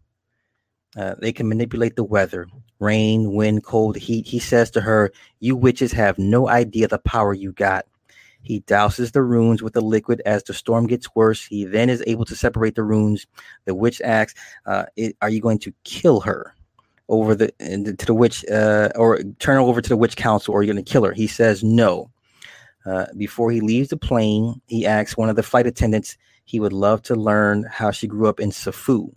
Uh, they can manipulate the weather, rain, wind, cold, heat. He says to her, You witches have no idea the power you got. He douses the runes with the liquid as the storm gets worse. He then is able to separate the runes. The witch asks, uh, "Are you going to kill her?" Over the to the witch, uh, or turn her over to the witch council, or are you going to kill her? He says no. Uh, before he leaves the plane, he asks one of the flight attendants he would love to learn how she grew up in Safu.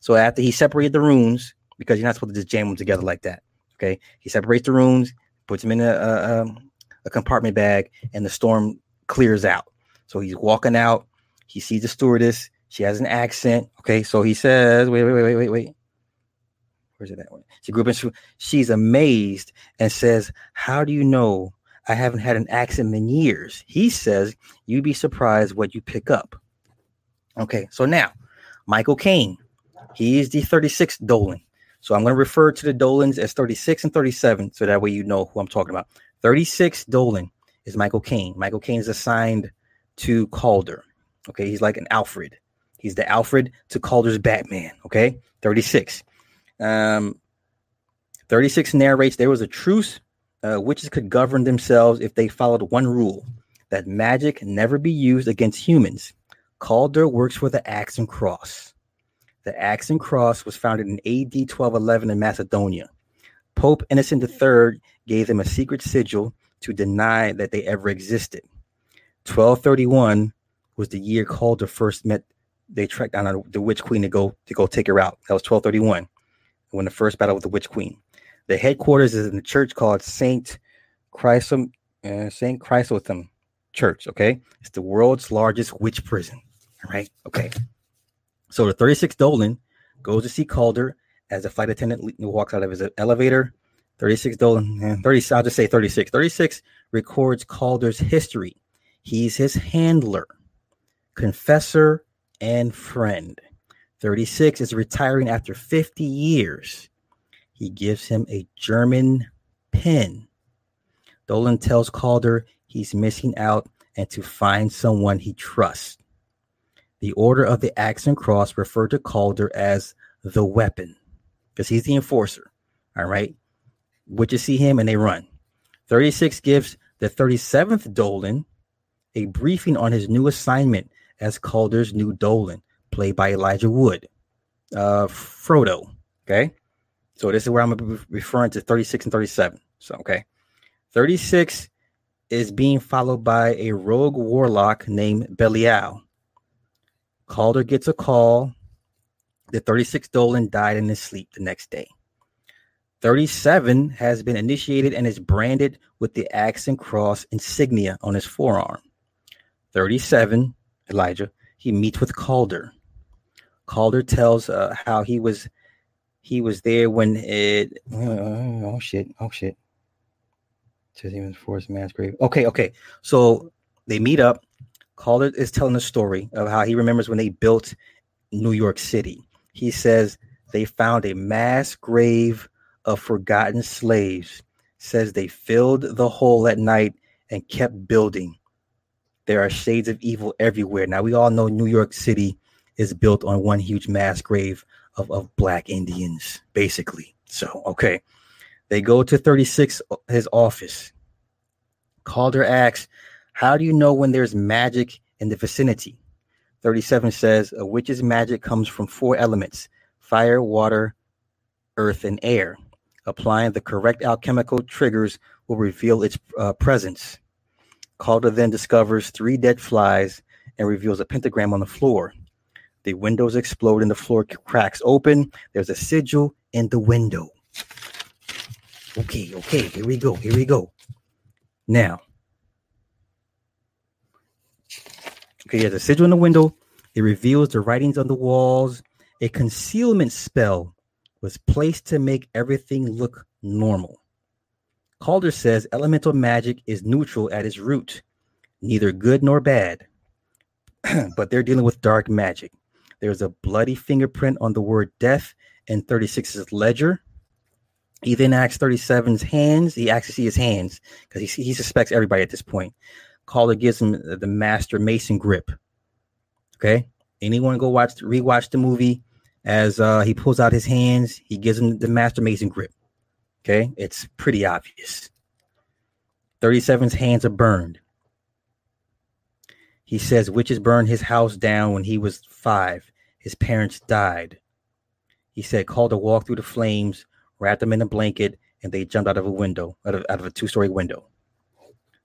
So after he separated the runes, because you're not supposed to just jam them together like that. Okay, he separates the runes, puts them in a, a, um, a compartment bag, and the storm clears out. So he's walking out. He sees the stewardess. She has an accent. Okay, so he says, "Wait, wait, wait, wait, wait, wait. Where's it at? She grew up in. She's amazed and says, "How do you know I haven't had an accent in years?" He says, "You'd be surprised what you pick up." Okay, so now Michael Caine, he is the 36th Dolan. So I'm going to refer to the Dolans as 36 and 37, so that way you know who I'm talking about. 36 Dolan is Michael Caine. Michael Caine is assigned to Calder. Okay, he's like an Alfred. He's the Alfred to Calder's Batman. Okay, 36. Um, 36 narrates there was a truce. Uh, witches could govern themselves if they followed one rule that magic never be used against humans. Calder works for the Axe and Cross. The Axe and Cross was founded in AD 1211 in Macedonia. Pope Innocent III gave them a secret sigil to deny that they ever existed. 1231 was the year Calder first met. They tracked down the Witch Queen to go to go take her out. That was 1231 when the first battle with the Witch Queen. The headquarters is in a church called Saint Chrysostom uh, St. Chrysostom Church. Okay, it's the world's largest witch prison. All right. Okay. So the 36 Dolan goes to see Calder as a flight attendant walks out of his elevator. 36 Dolan, eh, 30, I'll just say 36. 36 records Calder's history. He's his handler, confessor, and friend. 36 is retiring after 50 years. He gives him a German pen. Dolan tells Calder he's missing out and to find someone he trusts. The Order of the Axe and Cross referred to Calder as the weapon because he's the enforcer. All right. Witches see him and they run. 36 gives the 37th Dolan a briefing on his new assignment as Calder's new Dolan, played by Elijah Wood. Uh, Frodo. Okay. So this is where I'm referring to 36 and 37. So, okay. 36 is being followed by a rogue warlock named Belial. Calder gets a call. The 36 Dolan died in his sleep the next day. 37 has been initiated and is branded with the axe and cross insignia on his forearm. 37, Elijah, he meets with Calder. Calder tells uh, how he was he was there when it oh shit oh shit says even forced mass grave okay okay so they meet up Calder is telling a story of how he remembers when they built New York City he says they found a mass grave of forgotten slaves says they filled the hole at night and kept building there are shades of evil everywhere now we all know New York City is built on one huge mass grave of, of black Indians, basically. So, okay. They go to 36, uh, his office. Calder asks, How do you know when there's magic in the vicinity? 37 says, A witch's magic comes from four elements fire, water, earth, and air. Applying the correct alchemical triggers will reveal its uh, presence. Calder then discovers three dead flies and reveals a pentagram on the floor. The windows explode and the floor cracks open. There's a sigil in the window. Okay, okay, here we go. Here we go. Now, okay, there's a sigil in the window. It reveals the writings on the walls. A concealment spell was placed to make everything look normal. Calder says elemental magic is neutral at its root, neither good nor bad, but they're dealing with dark magic. There's a bloody fingerprint on the word death in 36's ledger. He then asks 37's hands. He asks to see his hands because he, he suspects everybody at this point. Calder gives him the Master Mason grip. Okay. Anyone go watch rewatch the movie as uh, he pulls out his hands, he gives him the Master Mason grip. Okay, it's pretty obvious. 37's hands are burned. He says witches burned his house down when he was five. His parents died. He said, Calder walk through the flames, wrapped them in a blanket, and they jumped out of a window, out of, out of a two story window.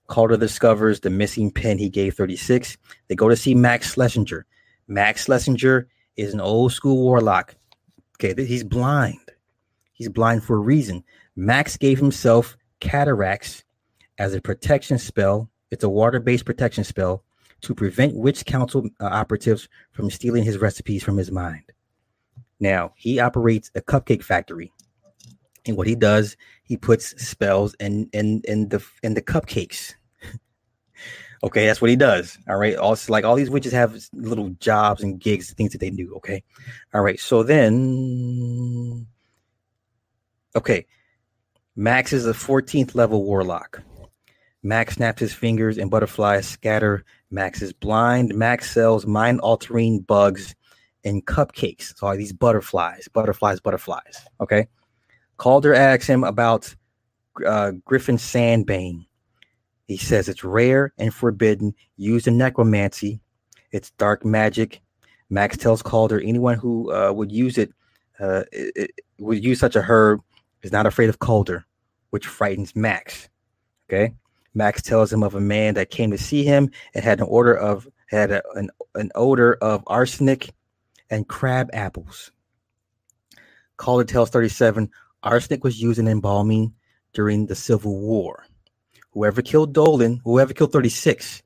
Calder discovers the missing pen he gave 36. They go to see Max Schlesinger. Max Schlesinger is an old school warlock. Okay, he's blind. He's blind for a reason. Max gave himself cataracts as a protection spell. It's a water based protection spell to prevent witch council uh, operatives from stealing his recipes from his mind. Now, he operates a cupcake factory. And what he does, he puts spells in in in the in the cupcakes. Okay, that's what he does. All right. Also, like all these witches have little jobs and gigs, things that they do. Okay. All right. So then okay. Max is a 14th level warlock. Max snaps his fingers and butterflies scatter Max is blind. Max sells mind altering bugs and cupcakes. So all these butterflies, butterflies, butterflies. Okay. Calder asks him about uh, Griffin Sandbane. He says it's rare and forbidden, used in necromancy. It's dark magic. Max tells Calder anyone who uh, would use it, uh, it, it, would use such a herb is not afraid of Calder, which frightens Max. Okay. Max tells him of a man that came to see him and had an order of had a, an, an odor of arsenic and crab apples. Calder tells 37 arsenic was used in embalming during the Civil War. Whoever killed Dolan, whoever killed 36,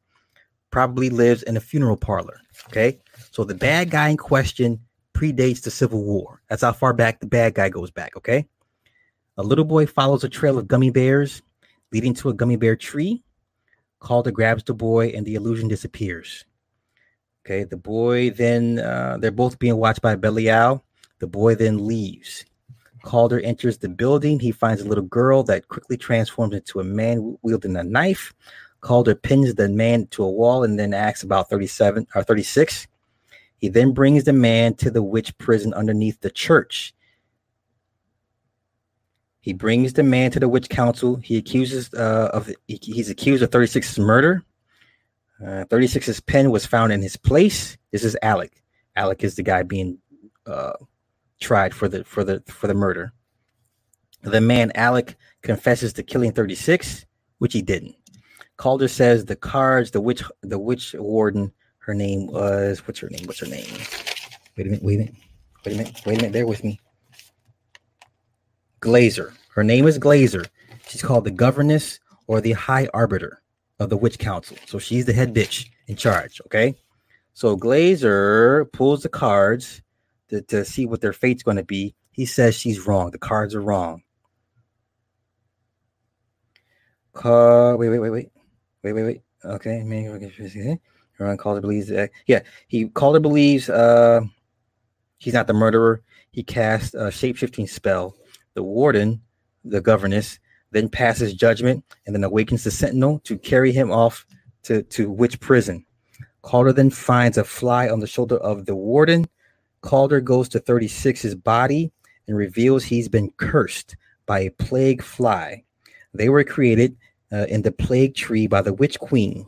probably lives in a funeral parlor. Okay. So the bad guy in question predates the Civil War. That's how far back the bad guy goes back. Okay. A little boy follows a trail of gummy bears leading to a gummy bear tree. Calder grabs the boy and the illusion disappears. Okay. The boy then, uh, they're both being watched by Belial. The boy then leaves. Kaulder enters the building. He finds a little girl that quickly transforms into a man wielding a knife. Kaulder pins the man to a wall and then asks about 37 or 36. He then brings the man to the witch prison underneath the church. He brings the man to the witch council. He accuses uh, of he's accused of 36's murder. Uh, 36's pen was found in his place. This is Alec. Alec is the guy being uh, tried for the for the for the murder. The man Alec confesses to killing 36, which he didn't. Kaulder says the cards, the witch, the witch warden, her name was what's her name? What's her name? Wait a minute, wait a minute, wait a minute, wait a minute, There with me. Glazer. Her name is Glazer. She's called the governess or the high arbiter of the witch council. So she's the head bitch in charge. Okay. So Glazer pulls the cards to, to see what their fate's going to be. He says she's wrong. The cards are wrong. Uh, wait, wait, wait, wait, wait, wait, wait. Okay, maybe Ron Kaulder believes that. Yeah, he Kaulder believes uh, he's not the murderer. He cast a shape-shifting spell. The warden, the governess, then passes judgment and then awakens the sentinel to carry him off to, to witch prison. Kaulder then finds a fly on the shoulder of the warden Kaulder goes to 36's body and reveals he's been cursed by a plague fly. They were created uh, in the plague tree by the witch queen.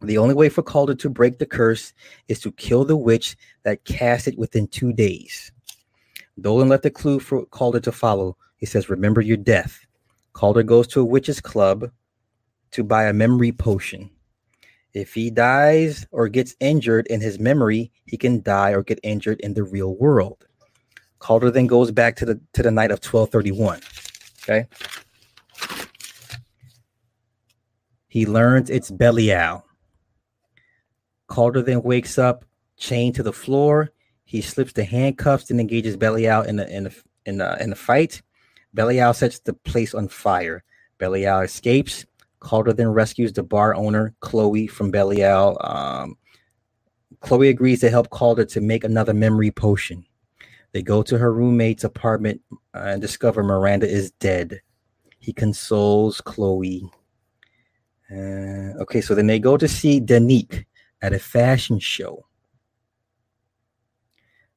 The only way for Kaulder to break the curse is to kill the witch that cast it within two days. Dolan left a clue for Kaulder to follow. He says, Remember your death. Calder goes to a witch's club to buy a memory potion. If he dies or gets injured in his memory, he can die or get injured in the real world. Kaulder then goes back to the to the night of 1231. Okay. He learns it's Belial. Kaulder then wakes up chained to the floor. He slips the handcuffs and engages Belial in the in the in the, in the fight. Belial sets the place on fire. Belial escapes. Kaulder then rescues the bar owner, Chloe, from Belial. Um, Chloe agrees to help Kaulder to make another memory potion. They go to her roommate's apartment uh, and discover Miranda is dead. He consoles Chloe. Uh, okay, so then they go to see Danique at a fashion show.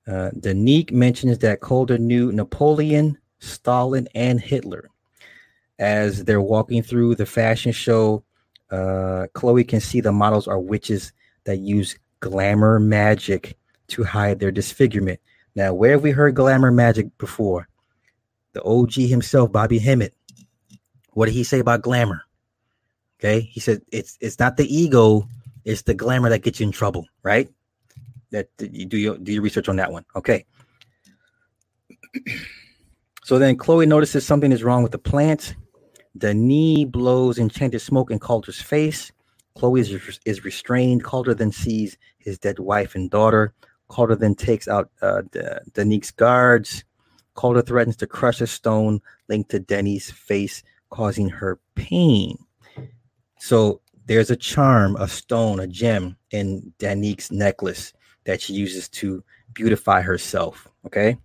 Uh, Danique mentions that Kaulder knew Napoleon, Stalin, and Hitler as they're walking through the fashion show, uh, Chloe can see the models are witches that use glamour magic to hide their disfigurement. Now, where have we heard glamour magic before? The OG himself, Bobby Hemmitt. What did he say about glamour? Okay, he said it's it's not the ego, it's the glamour that gets you in trouble, right? That you do your do your research on that one. Okay. so then Chloe notices something is wrong with the plant. Denis blows enchanted smoke in Kaulder's face. Chloe is, is restrained. Kaulder then sees his dead wife and daughter. Kaulder then takes out uh, guards. Kaulder threatens to crush a stone linked to Denny's face, causing her pain. So there's a charm, a stone, a gem in Danique's necklace that she uses to beautify herself. Okay.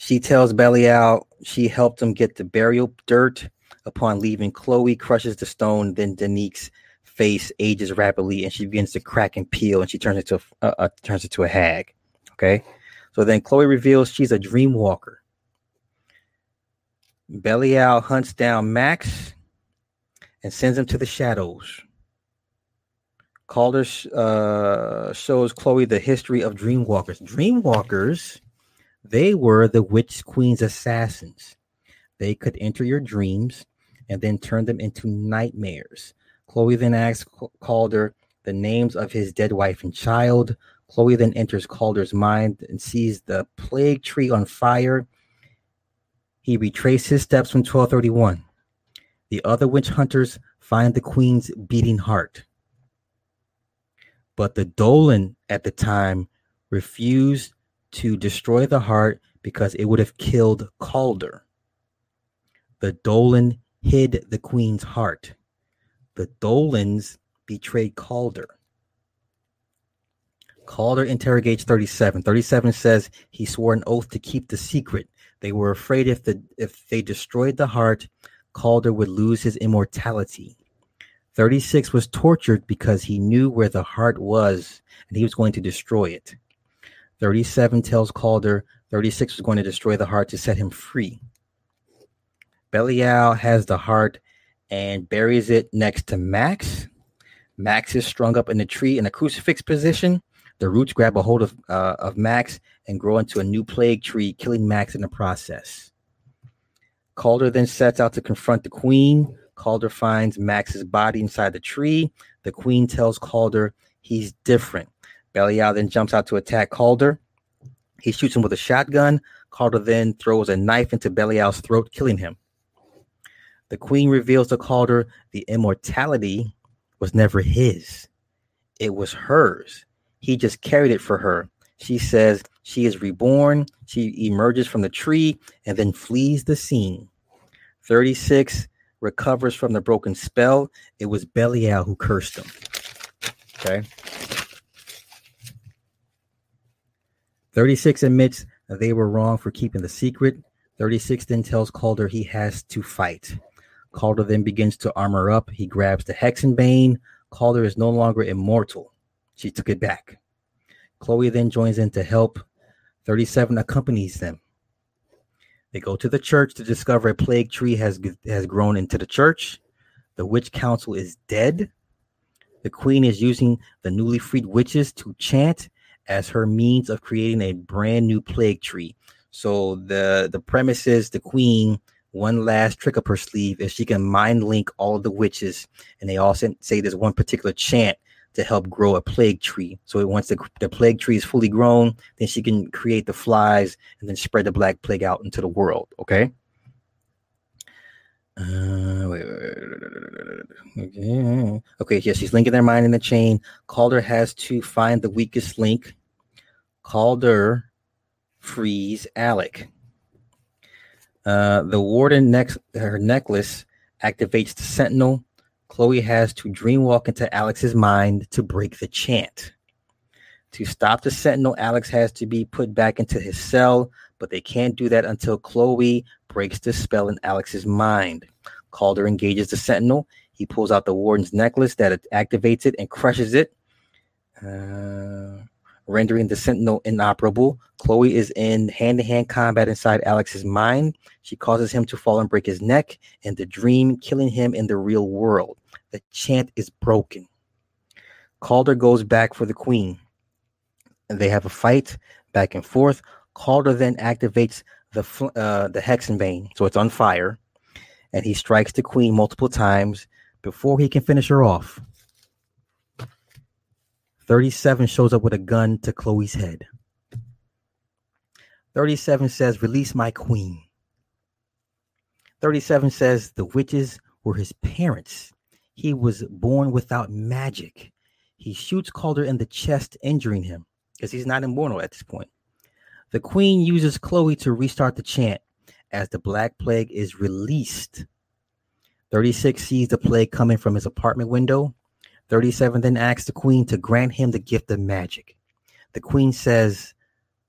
She tells Belial she helped him get the burial dirt. Upon leaving, Chloe crushes the stone. Then Danique's face ages rapidly, and she begins to crack and peel, and she turns into a, uh, uh, turns into a hag. Okay, so then Chloe reveals she's a dream walker. Belial hunts down Max and sends him to the shadows. Kaulder uh, shows Chloe the history of dreamwalkers. Dreamwalkers they were the Witch Queen's assassins. They could enter your dreams and then turn them into nightmares. Chloe then asks Kaulder the names of his dead wife and child. Chloe then enters Kaulder's mind and sees the plague tree on fire. He retraced his steps from 1231. The other witch hunters find the queen's beating heart. But the Dolan at the time refused to destroy the heart because it would have killed Kaulder. The Dolan hid the queen's heart. The Dolans betrayed Kaulder. Kaulder interrogates 37. 37 says he swore an oath to keep the secret. They were afraid if the if they destroyed the heart, Kaulder would lose his immortality. 36 was tortured because he knew where the heart was and he was going to destroy it. 37 tells Kaulder 36 was going to destroy the heart to set him free. Belial has the heart and buries it next to Max. Max is strung up in the tree in a crucifix position. The roots grab a hold of, uh, of Max and grow into a new plague tree, killing Max in the process. Kaulder then sets out to confront the queen. Kaulder finds Max's body inside the tree. The queen tells Kaulder he's different. Belial then jumps out to attack Kaulder. He shoots him with a shotgun. Kaulder then throws a knife into Belial's throat, killing him. The queen reveals to Kaulder the immortality was never his, it was hers. He just carried it for her. She says she is reborn. She emerges from the tree and then flees the scene. 36 recovers from the broken spell. It was Belial who cursed him. Okay. 36 admits they were wrong for keeping the secret. 36 then tells Kaulder he has to fight. Kaulder then begins to armor up. He grabs the Hexenbane. Kaulder is no longer immortal. She took it back. Chloe then joins in to help. 37 accompanies them. They go to the church to discover a plague tree has, has grown into the church. The witch council is dead. The queen is using the newly freed witches to chant as her means of creating a brand new plague tree. So the the premise is the queen one last trick up her sleeve is she can mind link all of the witches, and they all say there's one particular chant to help grow a plague tree. So once the, the plague tree is fully grown, then she can create the flies and then spread the black plague out into the world. Okay. Uh, wait, wait, wait, okay. yes, she's linking their mind in the chain. Kaulder has to find the weakest link. Kaulder frees Alec. Uh, the warden next her necklace activates the sentinel. Chloe has to dreamwalk into Alex's mind to break the chant. To stop the sentinel, Alex has to be put back into his cell, but they can't do that until Chloe breaks the spell in Alex's mind. Kaulder engages the sentinel. He pulls out the warden's necklace that activates it and crushes it. Uh, rendering the Sentinel inoperable. Chloe is in hand to hand combat inside Alex's mind. She causes him to fall and break his neck and the dream, killing him in the real world. The chant is broken. Kaulder goes back for the queen. They have a fight back and forth. Kaulder then activates the uh, the Hexenbane, so it's on fire, and he strikes the queen multiple times before he can finish her off. 37 shows up with a gun to Chloe's head. 37 says, Release my queen. 37 says, The witches were his parents. He was born without magic. He shoots Kaulder in the chest, injuring him because he's not immortal at this point. The queen uses Chloe to restart the chant as the Black Plague is released. 36 sees the plague coming from his apartment window 37 then asks the queen to grant him the gift of magic. The queen says,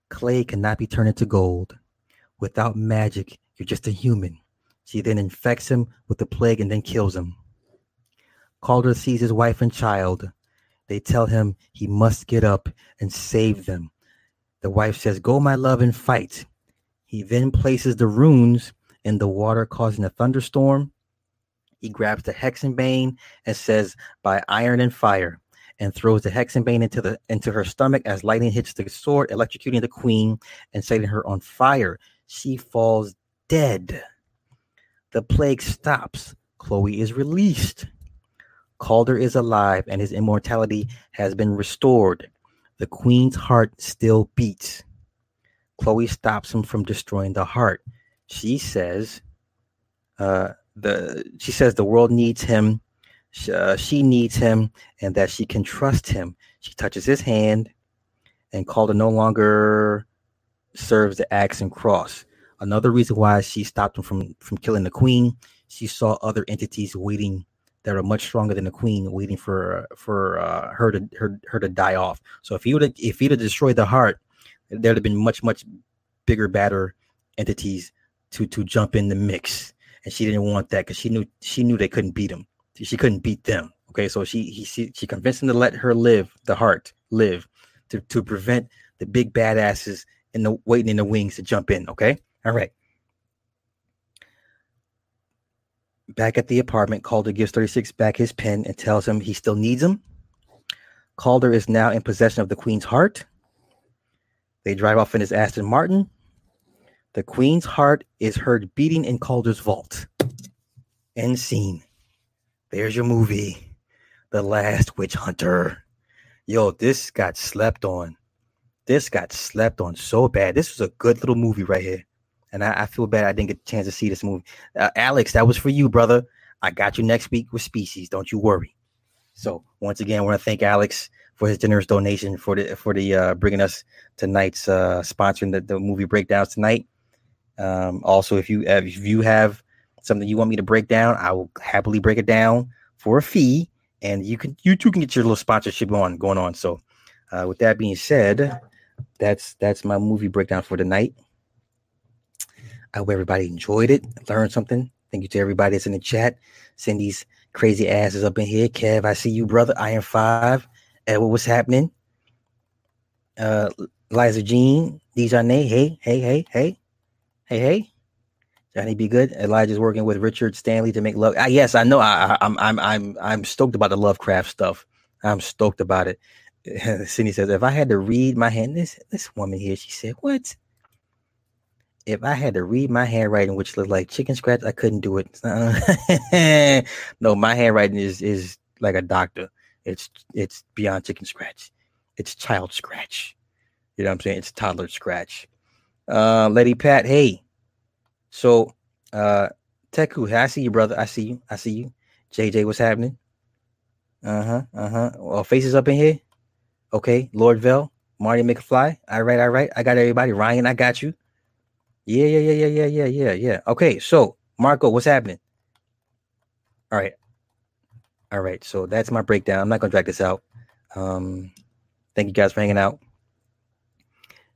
Clay cannot be turned into gold. Without magic, you're just a human. She then infects him with the plague and then kills him. Kaulder sees his wife and child. They tell him he must get up and save them. The wife says, Go, my love, and fight. He then places the runes in the water, causing a thunderstorm. He grabs the Hexenbane and says, "By iron and fire," and throws the Hexenbane into the into her stomach as lightning hits the sword, electrocuting the queen and setting her on fire. She falls dead. The plague stops. Chloe is released. Kaulder is alive and his immortality has been restored. The queen's heart still beats. Chloe stops him from destroying the heart. She says, uh, the she says the world needs him, uh, she needs him, and that she can trust him. She touches his hand, and Kaulder no longer serves the axe and cross. Another reason why she stopped him from from killing the queen, she saw other entities waiting that are much stronger than the queen, waiting for for uh, her to her her to die off. So if he would if he'd have destroyed the heart, there'd have been much much bigger, badder entities to to jump in the mix, and she didn't want that because she knew she knew they couldn't beat him. She couldn't beat them. Okay, so she he she, she convinced him to let her live, the heart live, to to prevent the big badasses in the waiting in the wings to jump in. Okay, all right. Back at the apartment, Kaulder gives 36 back his pen and tells him he still needs him. Kaulder is now in possession of the Queen's heart. They drive off in his Aston Martin. The Queen's heart is heard beating in Kaulder's vault. End scene. There's your movie, The Last Witch Hunter. Yo, this got slept on. This got slept on so bad. This was a good little movie right here. And I, I feel bad I didn't get a chance to see this movie. Uh, Alex, that was for you, brother. I got you next week with Species. Don't you worry. So once again, I want to thank Alex for his generous donation for the for the uh, bringing us tonight's uh, sponsoring the, the movie breakdowns tonight. Um, also, if you if you have something you want me to break down, I will happily break it down for a fee, and you can you too can get your little sponsorship on going on. So, uh, with that being said, that's that's my movie breakdown for tonight. I hope everybody enjoyed it, learned something. Thank you to everybody that's in the chat. Cindy's these crazy asses up in here. Kev, I see you, brother. Iron Five. Edward, what's happening? Uh, Liza Jean, Dijonay, hey, hey, hey, hey, hey, hey. Johnny, be good. Elijah's working with Richard Stanley to make love. Ah, yes, I know. I, I'm, I'm, I'm, I'm stoked about the Lovecraft stuff. I'm stoked about it. Cindy says, if I had to read my hand, this this woman here, she said, what? If I had to read my handwriting, which looked like chicken scratch, I couldn't do it. no, my handwriting is is like a doctor. It's it's beyond chicken scratch. It's child scratch. You know what I'm saying? It's toddler scratch. Uh, Lady Pat, hey. So, uh, Teku, I see you, brother. I see you. I see you. JJ, what's happening? Uh huh. Uh huh. Well, faces up in here. Okay, Lord Vell, Marty McFly. All right, all right. I got everybody. Ryan, I got you. Yeah, yeah, yeah, yeah, yeah, yeah, yeah, yeah. Okay, so Marco, what's happening? All right. All right, so that's my breakdown. I'm not gonna drag this out. Um, thank you guys for hanging out.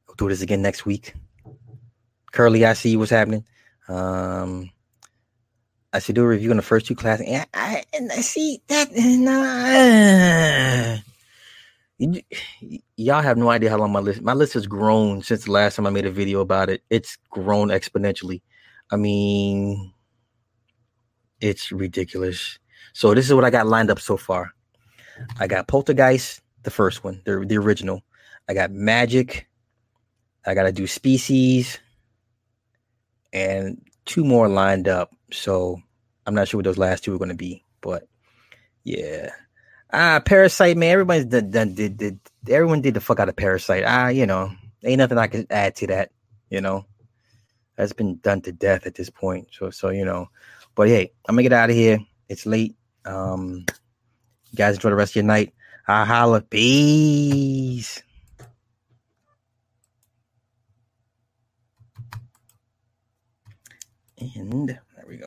We'll do this again next week. Curly, I see what's happening. Um, I should do a review on the first two classes. And I, and I see that. Nah. y'all have no idea how long my list. My list has grown since the last time I made a video about it. It's grown exponentially. I mean, it's ridiculous. So this is what I got lined up so far. I got Poltergeist, the first one, the the original. I got Magic. I got to do Species, and two more lined up. So I'm not sure what those last two are going to be, but yeah. Ah, Parasite, man. Everybody's done, done did, did everyone did the fuck out of Parasite. Ah, you know, ain't nothing I can add to that. You know, that's been done to death at this point. So, so you know, but hey, I'm gonna get out of here. It's late. Um, you guys enjoy the rest of your night. I holla. Peace. And